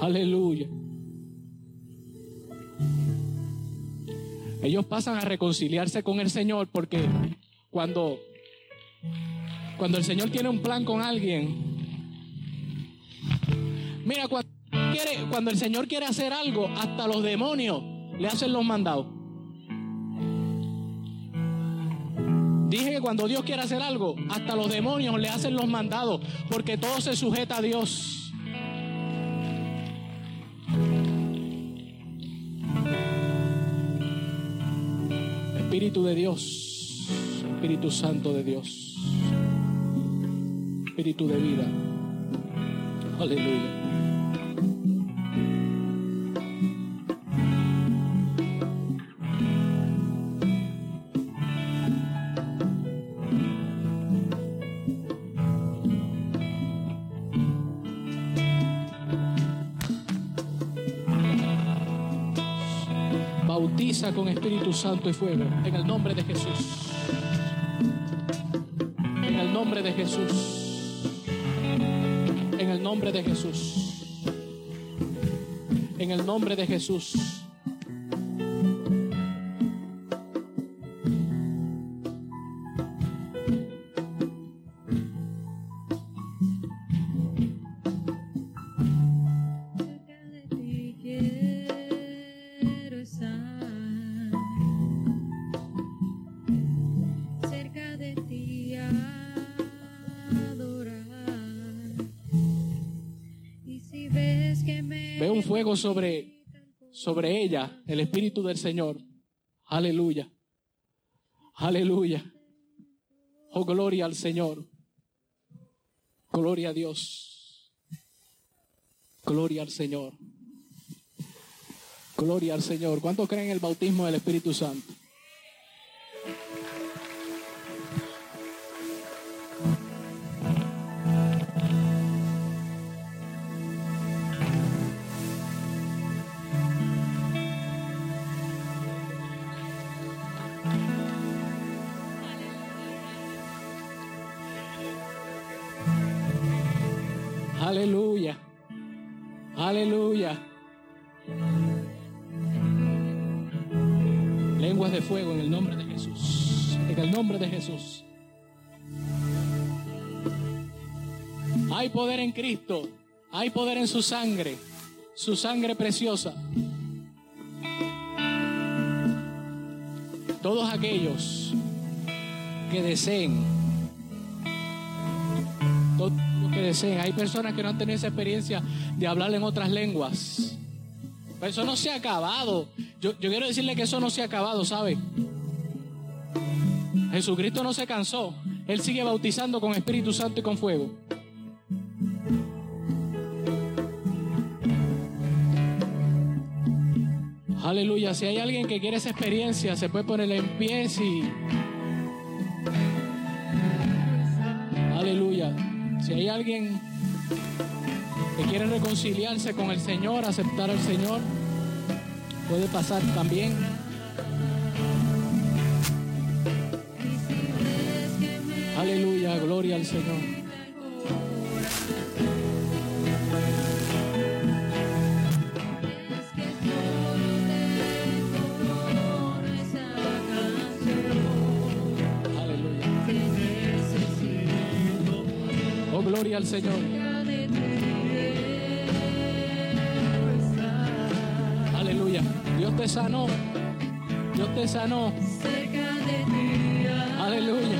Aleluya. Ellos pasan a reconciliarse con el Señor porque cuando, cuando el Señor tiene un plan con alguien, mira, cuando, quiere, cuando el Señor quiere hacer algo, hasta los demonios le hacen los mandados. Cuando Dios quiere hacer algo, hasta los demonios le hacen los mandados, porque todo se sujeta a Dios. Espíritu de Dios, Espíritu Santo de Dios, Espíritu de vida. Aleluya. Santo y fuego. En el nombre de Jesús. En el nombre de Jesús. En el nombre de Jesús. En el nombre de Jesús. Sobre, sobre ella, el Espíritu del Señor. Aleluya. Aleluya. Oh, gloria al Señor. Gloria a Dios. Gloria al Señor. Gloria al Señor. ¿Cuántos creen en el bautismo del Espíritu Santo? Fuego en el nombre de Jesús. En el nombre de Jesús. Hay poder en Cristo. Hay poder en su sangre. Su sangre preciosa. Todos aquellos que deseen. Todos que deseen. Hay personas que no han tenido esa experiencia de hablar en otras lenguas. Pero eso no se ha acabado. Yo, yo quiero decirle que eso no se ha acabado, ¿sabe? Jesucristo no se cansó. Él sigue bautizando con Espíritu Santo y con fuego. Aleluya. Si hay alguien que quiere esa experiencia, se puede poner en pie y. Aleluya. Si hay alguien que quiere reconciliarse con el Señor, aceptar al Señor, puede pasar también. Aleluya, gloria al Señor. Oh, gloria al Señor. Te sanó. Dios te sanó. Aleluya.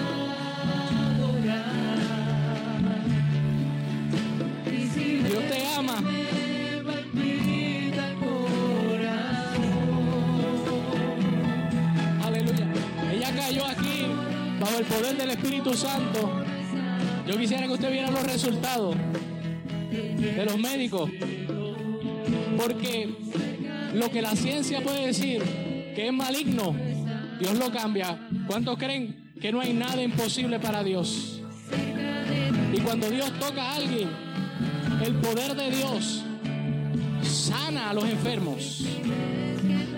Dios te ama. Aleluya. Ella cayó aquí bajo el poder del Espíritu Santo. Yo quisiera que usted viera los resultados de los médicos. Porque lo que la ciencia puede decir que es maligno, Dios lo cambia. ¿Cuántos creen que no hay nada imposible para Dios? Y cuando Dios toca a alguien, el poder de Dios sana a los enfermos,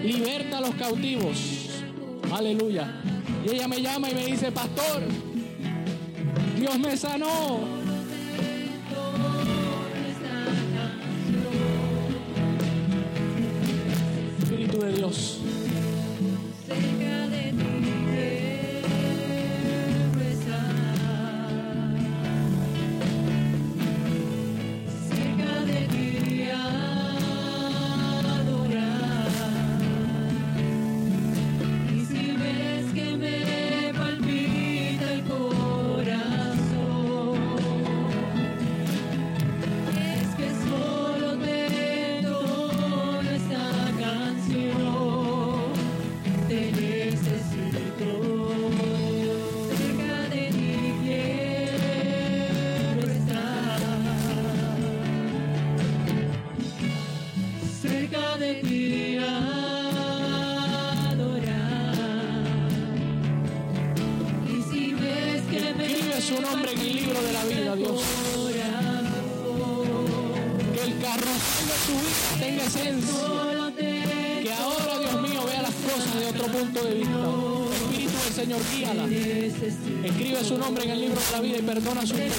liberta a los cautivos. Aleluya. Y ella me llama y me dice, pastor, Dios me sanó. Espíritu perdona sus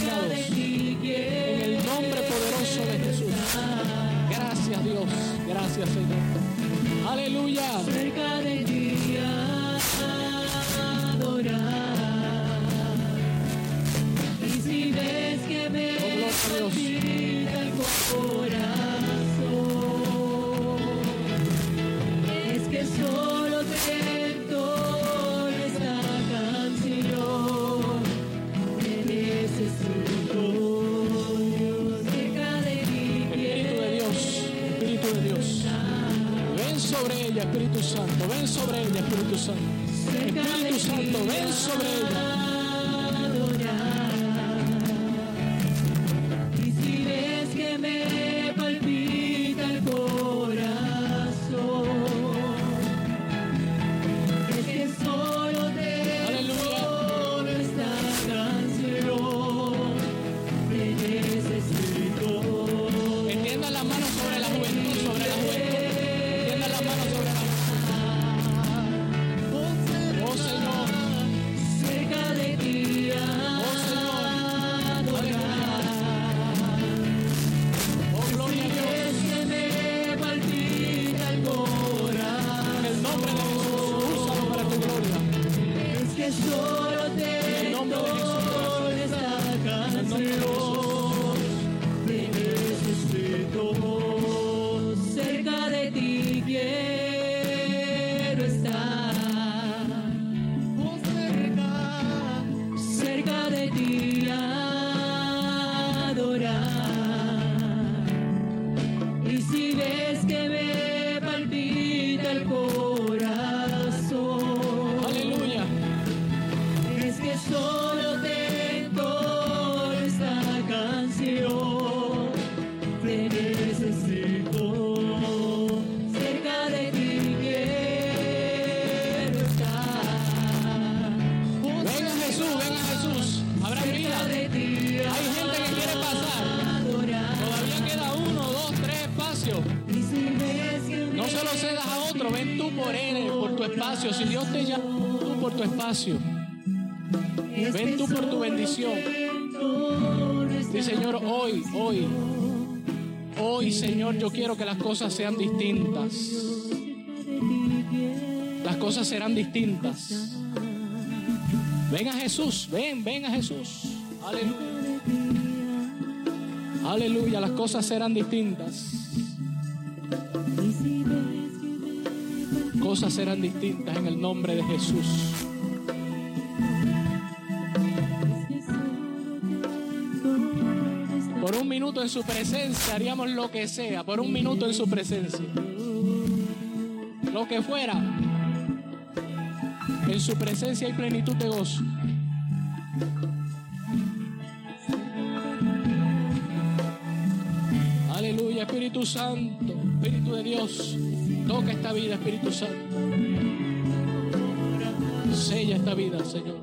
sobre Ven tú por tu bendición. Sí, Señor, hoy, hoy, hoy, Señor, yo quiero que las cosas sean distintas. Las cosas serán distintas. Ven a Jesús, ven, ven a Jesús. Aleluya. Aleluya, las cosas serán distintas. Cosas serán distintas en el nombre de Jesús. En su presencia haríamos lo que sea, por un minuto en su presencia. Lo que fuera. En su presencia hay plenitud de gozo. Aleluya, Espíritu Santo, Espíritu de Dios, toca esta vida, Espíritu Santo. Sella esta vida, Señor.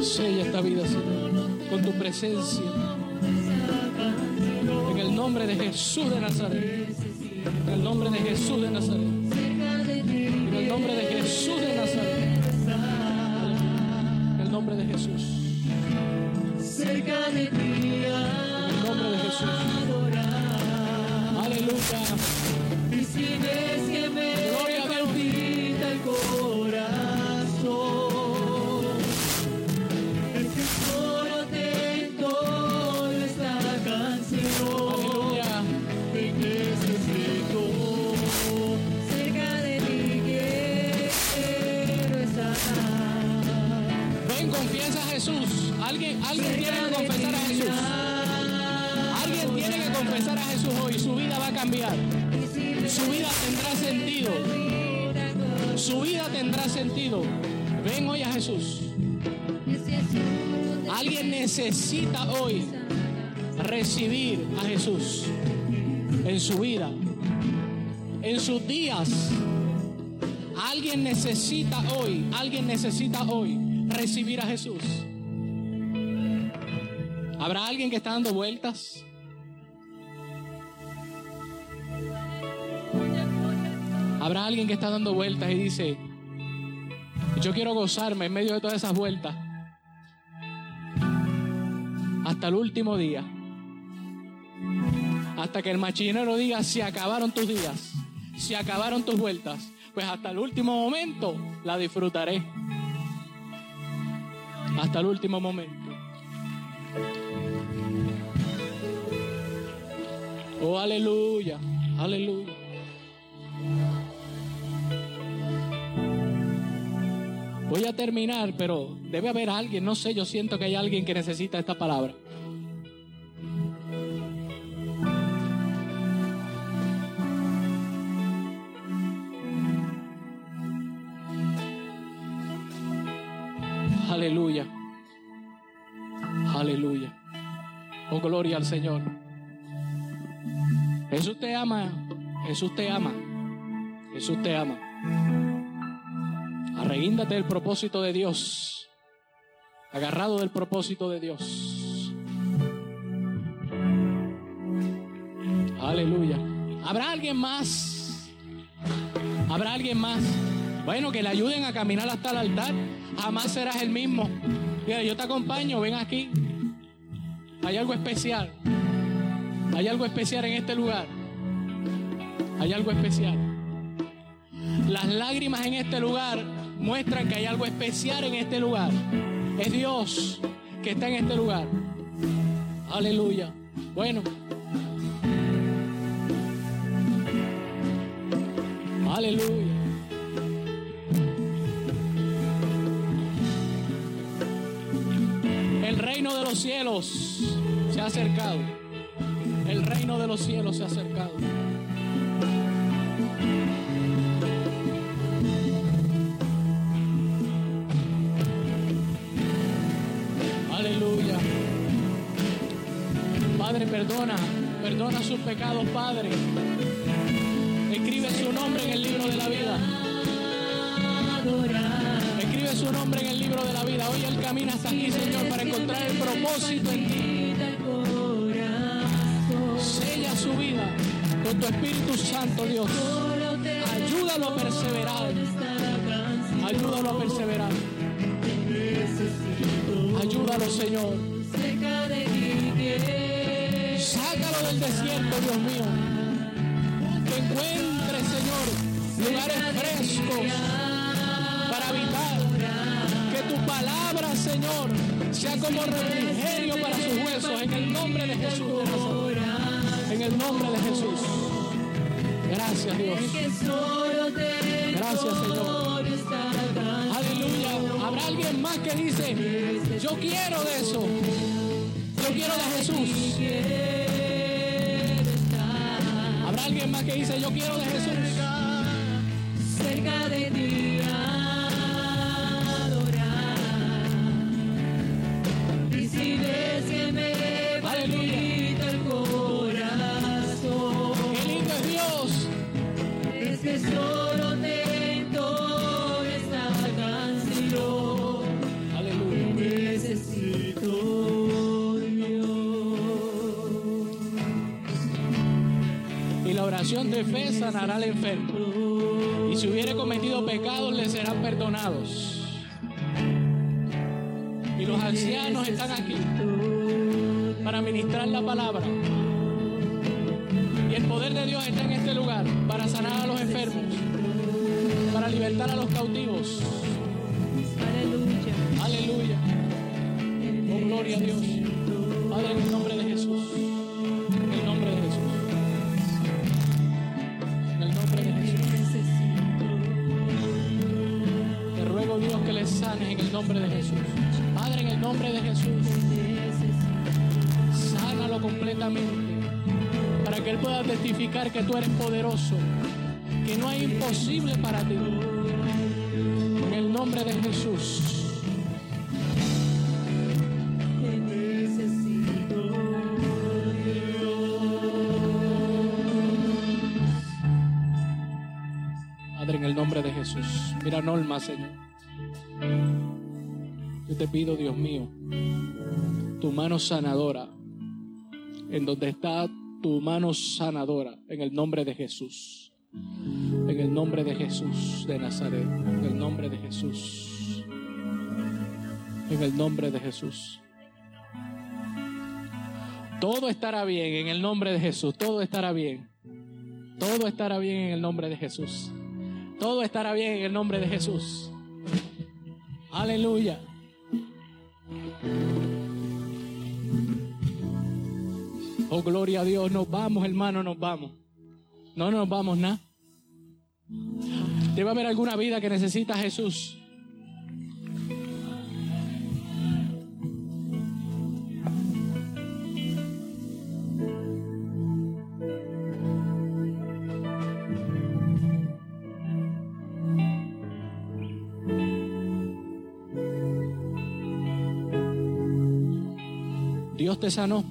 Sella esta vida, Señor, con tu presencia. En el nombre de Jesús de Nazaret. En el nombre de Jesús de Nazaret. En el nombre de Jesús de Nazaret. En el nombre de Jesús. cerca de ti Alguien, tiene que confesar a Jesús. Alguien tiene que confesar a Jesús hoy. Su vida va a cambiar. Su vida tendrá sentido. Su vida tendrá sentido. Ven hoy a Jesús. Alguien necesita hoy recibir a Jesús en su vida, en sus días. Alguien necesita hoy, alguien necesita hoy recibir a Jesús. ¿Habrá alguien que está dando vueltas? Habrá alguien que está dando vueltas y dice, yo quiero gozarme en medio de todas esas vueltas hasta el último día. Hasta que el machinero diga, se acabaron tus días, se acabaron tus vueltas. Pues hasta el último momento la disfrutaré. Hasta el último momento. Oh, aleluya, aleluya. Voy a terminar, pero debe haber alguien, no sé, yo siento que hay alguien que necesita esta palabra. Aleluya. Aleluya. Oh, gloria al Señor. Jesús te ama. Jesús te ama. Jesús te ama. Arreguíndate del propósito de Dios. Agarrado del propósito de Dios. Aleluya. ¿Habrá alguien más? ¿Habrá alguien más? Bueno, que le ayuden a caminar hasta el altar. Jamás serás el mismo. Mira, yo te acompaño, ven aquí. Hay algo especial. Hay algo especial en este lugar. Hay algo especial. Las lágrimas en este lugar muestran que hay algo especial en este lugar. Es Dios que está en este lugar. Aleluya. Bueno. Aleluya. El reino de los cielos se ha acercado. El reino de los cielos se ha acercado. Aleluya. Padre, perdona, perdona sus pecados, Padre. Escribe su nombre en el libro de la vida. Escribe su nombre en el libro de la vida. Hoy Él camina hasta aquí, Señor, para encontrar el propósito en ti. Vida con tu Espíritu Santo, Dios. Ayúdalo a perseverar. Ayúdalo a perseverar. Ayúdalo, Señor. Sácalo del desierto, Dios mío. Que encuentre, Señor, lugares frescos para habitar. Que tu palabra, Señor, sea como refrigerio para sus huesos. En el nombre de Jesús. de Nazaret. En el nombre de Jesús. Gracias, Dios. Gracias, Señor. Aleluya. Habrá alguien más que dice, yo quiero de eso. Yo quiero de Jesús. Habrá alguien más que dice, yo quiero de Jesús. De fe sanará al enfermo. Y si hubiere cometido pecados, le serán perdonados. Y los ancianos están aquí para ministrar la palabra. Y el poder de Dios está en este lugar para sanar a los enfermos, para libertar a los cautivos. Aleluya. Aleluya. Oh, gloria a Dios. Nombre de Jesús. Sánalo completamente. Para que Él pueda testificar que tú eres poderoso. Que no hay imposible para ti. En el nombre de Jesús. Padre, en el nombre de Jesús. Mira Norma, Señor. Te pido, Dios mío, tu mano sanadora. En donde está tu mano sanadora. En el nombre de Jesús. En el nombre de Jesús de Nazaret. En el nombre de Jesús. En el nombre de Jesús. Todo estará bien en el nombre de Jesús. Todo estará bien. Todo estará bien en el nombre de Jesús. Todo estará bien en el nombre de Jesús. Aleluya. Oh, gloria a Dios. Nos vamos, hermano, nos vamos. No nos vamos nada. Debe haber alguna vida que necesita a Jesús. Te sanó,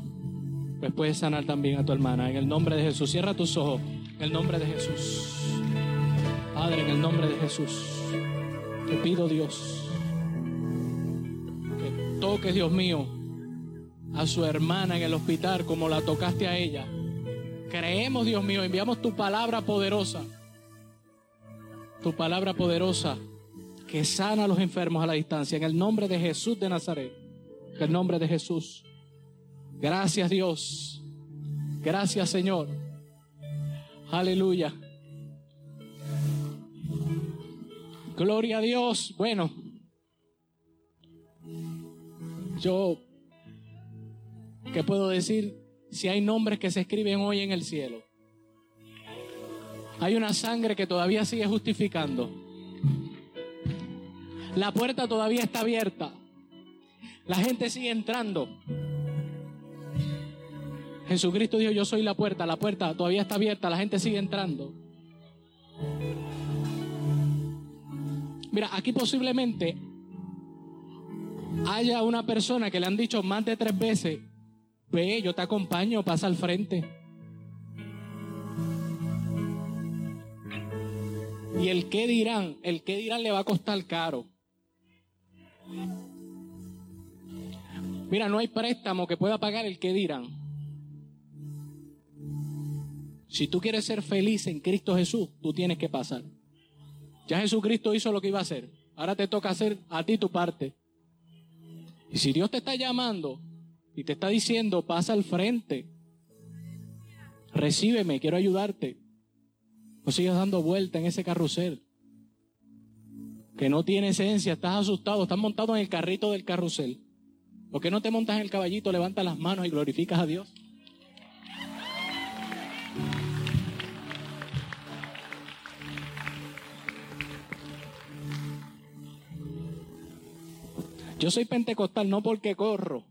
pues puedes sanar también a tu hermana. En el nombre de Jesús, cierra tus ojos. En el nombre de Jesús. Padre, en el nombre de Jesús, te pido Dios que toques, Dios mío, a su hermana en el hospital como la tocaste a ella. Creemos, Dios mío, enviamos tu palabra poderosa. Tu palabra poderosa que sana a los enfermos a la distancia. En el nombre de Jesús de Nazaret. En el nombre de Jesús. Gracias Dios. Gracias Señor. Aleluya. Gloria a Dios. Bueno, yo, ¿qué puedo decir? Si hay nombres que se escriben hoy en el cielo. Hay una sangre que todavía sigue justificando. La puerta todavía está abierta. La gente sigue entrando. Jesucristo dijo, yo soy la puerta, la puerta todavía está abierta, la gente sigue entrando. Mira, aquí posiblemente haya una persona que le han dicho más de tres veces, ve, yo te acompaño, pasa al frente. Y el qué dirán, el qué dirán le va a costar caro. Mira, no hay préstamo que pueda pagar el qué dirán. Si tú quieres ser feliz en Cristo Jesús, tú tienes que pasar. Ya Jesucristo hizo lo que iba a hacer. Ahora te toca hacer a ti tu parte. Y si Dios te está llamando y te está diciendo, pasa al frente, recíbeme, quiero ayudarte. No sigas dando vuelta en ese carrusel. Que no tiene esencia, estás asustado, estás montado en el carrito del carrusel. ¿Por qué no te montas en el caballito, levantas las manos y glorificas a Dios? Yo soy pentecostal no porque corro,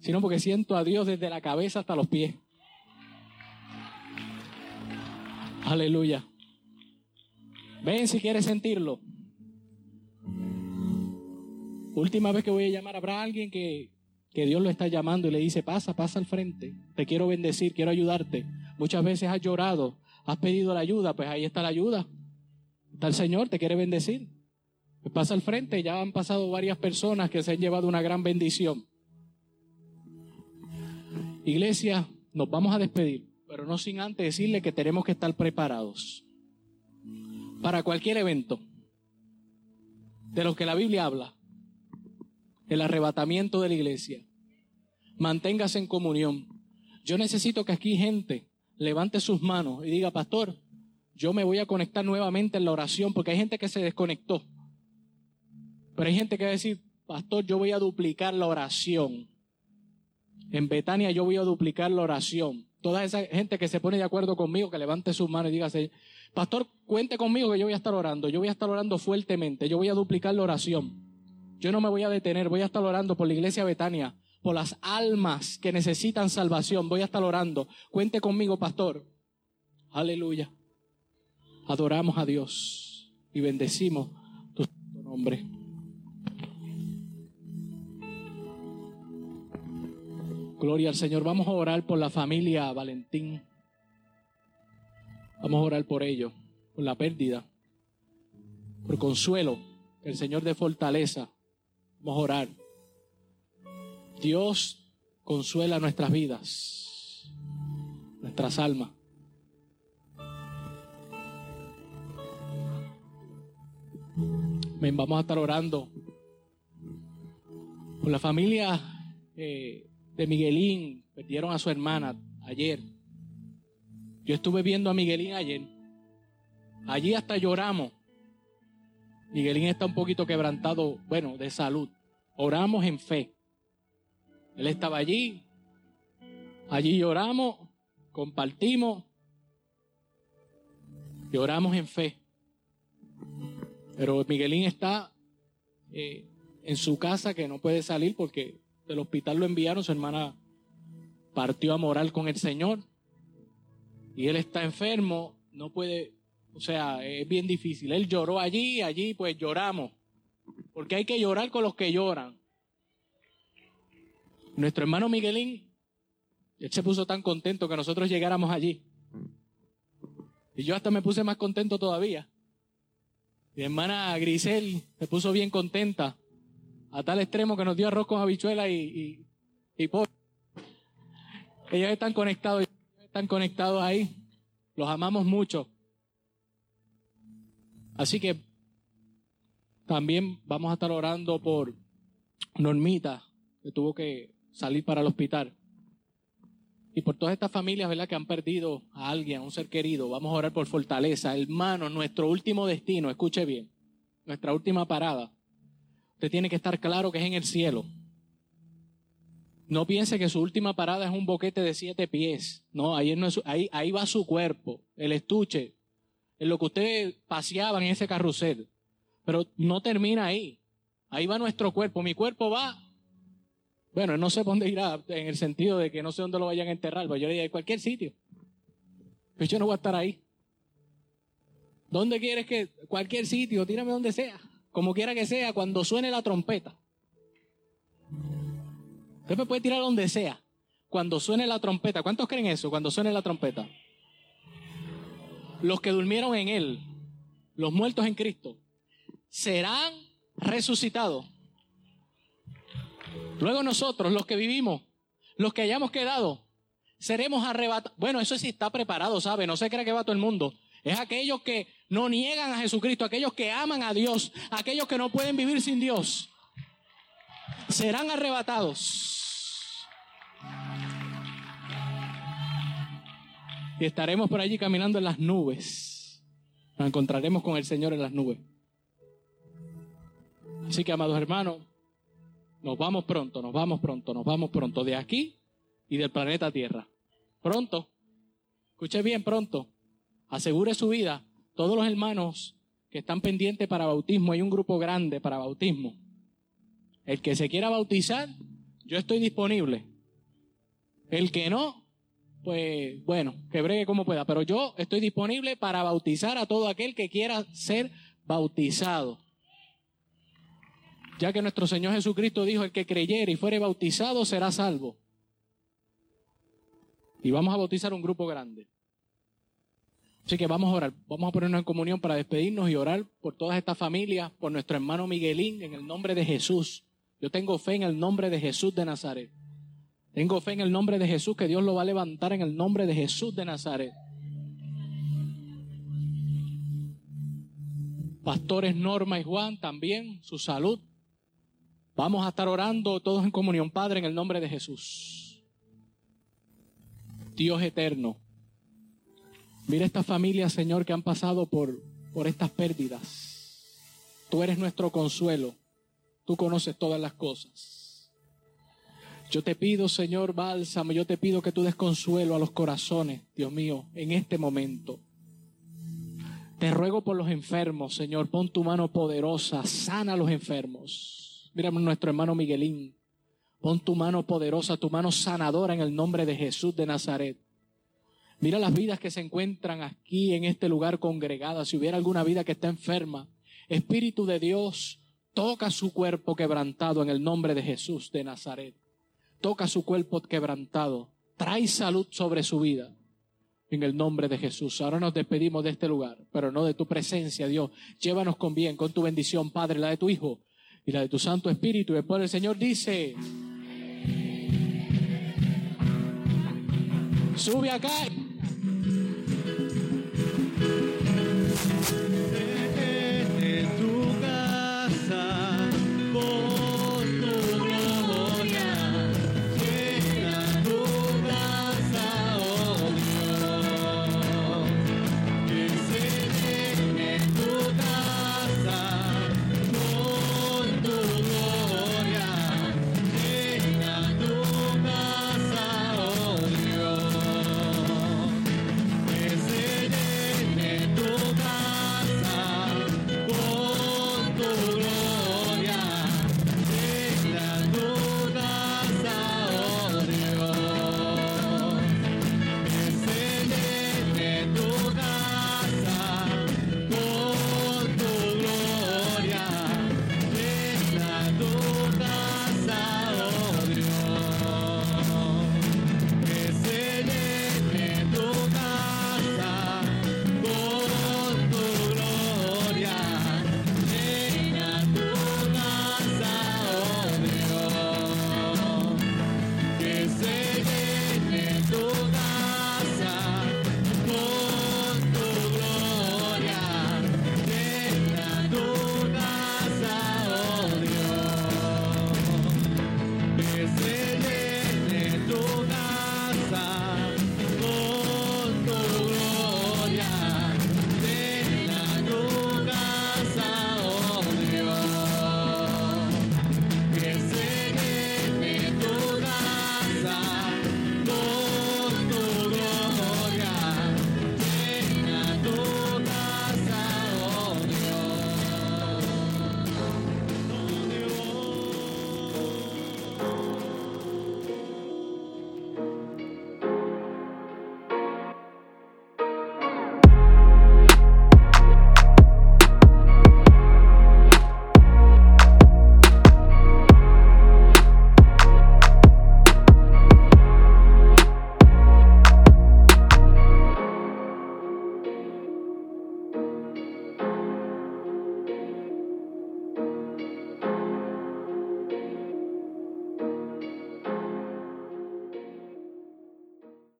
sino porque siento a Dios desde la cabeza hasta los pies. Aleluya. Ven si quieres sentirlo. Última vez que voy a llamar, habrá alguien que, que Dios lo está llamando y le dice, pasa, pasa al frente. Te quiero bendecir, quiero ayudarte. Muchas veces has llorado, has pedido la ayuda, pues ahí está la ayuda. Está el Señor, te quiere bendecir. Pasa al frente, ya han pasado varias personas que se han llevado una gran bendición. Iglesia, nos vamos a despedir. pero no sin antes decirle que tenemos que estar preparados para cualquier evento de los que la Biblia habla, el arrebatamiento de la iglesia. Manténgase en comunión. Yo necesito que aquí gente levante sus manos y diga, pastor, yo me voy a conectar nuevamente en la oración, porque hay gente que se desconectó. Pero hay gente que va a decir, pastor, yo voy a duplicar la oración. En Betania yo voy a duplicar la oración. Toda esa gente que se pone de acuerdo conmigo, que levante sus manos y diga, pastor, cuente conmigo que yo voy a estar orando. Yo voy a estar orando fuertemente. Yo voy a duplicar la oración. Yo no me voy a detener. Voy a estar orando por la iglesia Betania, por las almas que necesitan salvación. Voy a estar orando. Cuente conmigo, pastor. Aleluya. Adoramos a Dios y bendecimos tu nombre. Gloria al Señor. Vamos a orar por la familia Valentín. Vamos a orar por ellos, por la pérdida, por consuelo, el Señor de fortaleza. Vamos a orar. Dios consuela nuestras vidas, nuestras almas. Vamos a estar orando por la familia eh, de Miguelín. Perdieron a su hermana ayer. Yo estuve viendo a Miguelín ayer. Allí hasta lloramos. Miguelín está un poquito quebrantado, bueno, de salud. Oramos en fe. Él estaba allí. Allí lloramos, compartimos. Lloramos en fe. Pero Miguelín está eh, en su casa que no puede salir porque del hospital lo enviaron, su hermana partió a morar con el Señor y él está enfermo, no puede, o sea, es bien difícil. Él lloró allí, allí pues lloramos, porque hay que llorar con los que lloran. Nuestro hermano Miguelín, él se puso tan contento que nosotros llegáramos allí. Y yo hasta me puse más contento todavía. Mi hermana Grisel se puso bien contenta, a tal extremo que nos dio arroz con habichuela y, y, Ellos están conectados, están conectados ahí. Los amamos mucho. Así que también vamos a estar orando por Normita, que tuvo que salir para el hospital. Y por todas estas familias, ¿verdad? Que han perdido a alguien, a un ser querido. Vamos a orar por fortaleza. Hermano, nuestro último destino, escuche bien, nuestra última parada. Usted tiene que estar claro que es en el cielo. No piense que su última parada es un boquete de siete pies. No, ahí, no es, ahí, ahí va su cuerpo, el estuche, en lo que usted paseaba en ese carrusel. Pero no termina ahí. Ahí va nuestro cuerpo. Mi cuerpo va bueno, no sé dónde irá, en el sentido de que no sé dónde lo vayan a enterrar, pero yo le diría, cualquier sitio. Pues yo no voy a estar ahí. ¿Dónde quieres que? Cualquier sitio, tírame donde sea. Como quiera que sea, cuando suene la trompeta. Usted me puede tirar donde sea. Cuando suene la trompeta. ¿Cuántos creen eso? Cuando suene la trompeta. Los que durmieron en Él, los muertos en Cristo, serán resucitados Luego nosotros, los que vivimos, los que hayamos quedado, seremos arrebatados. Bueno, eso sí está preparado, ¿sabe? No se cree que va todo el mundo. Es aquellos que no niegan a Jesucristo, aquellos que aman a Dios, aquellos que no pueden vivir sin Dios. Serán arrebatados. Y estaremos por allí caminando en las nubes. Nos encontraremos con el Señor en las nubes. Así que, amados hermanos, nos vamos pronto, nos vamos pronto, nos vamos pronto de aquí y del planeta Tierra. Pronto. Escuche bien, pronto. Asegure su vida. Todos los hermanos que están pendientes para bautismo, hay un grupo grande para bautismo. El que se quiera bautizar, yo estoy disponible. El que no, pues bueno, que bregue como pueda. Pero yo estoy disponible para bautizar a todo aquel que quiera ser bautizado ya que nuestro Señor Jesucristo dijo, el que creyere y fuere bautizado será salvo. Y vamos a bautizar un grupo grande. Así que vamos a orar, vamos a ponernos en comunión para despedirnos y orar por todas estas familias, por nuestro hermano Miguelín, en el nombre de Jesús. Yo tengo fe en el nombre de Jesús de Nazaret. Tengo fe en el nombre de Jesús que Dios lo va a levantar en el nombre de Jesús de Nazaret. Pastores Norma y Juan también, su salud. Vamos a estar orando todos en comunión, Padre, en el nombre de Jesús. Dios eterno. Mira estas familias, Señor, que han pasado por, por estas pérdidas. Tú eres nuestro consuelo. Tú conoces todas las cosas. Yo te pido, Señor, bálsamo, yo te pido que tú des consuelo a los corazones, Dios mío, en este momento. Te ruego por los enfermos, Señor, pon tu mano poderosa, sana a los enfermos. Mira nuestro hermano Miguelín, pon tu mano poderosa, tu mano sanadora en el nombre de Jesús de Nazaret. Mira las vidas que se encuentran aquí en este lugar congregadas. Si hubiera alguna vida que está enferma, Espíritu de Dios, toca su cuerpo quebrantado en el nombre de Jesús de Nazaret. Toca su cuerpo quebrantado. Trae salud sobre su vida en el nombre de Jesús. Ahora nos despedimos de este lugar, pero no de tu presencia, Dios. Llévanos con bien, con tu bendición, Padre, la de tu Hijo y la de tu Santo Espíritu. Y después el Señor dice, sube acá. Yeah.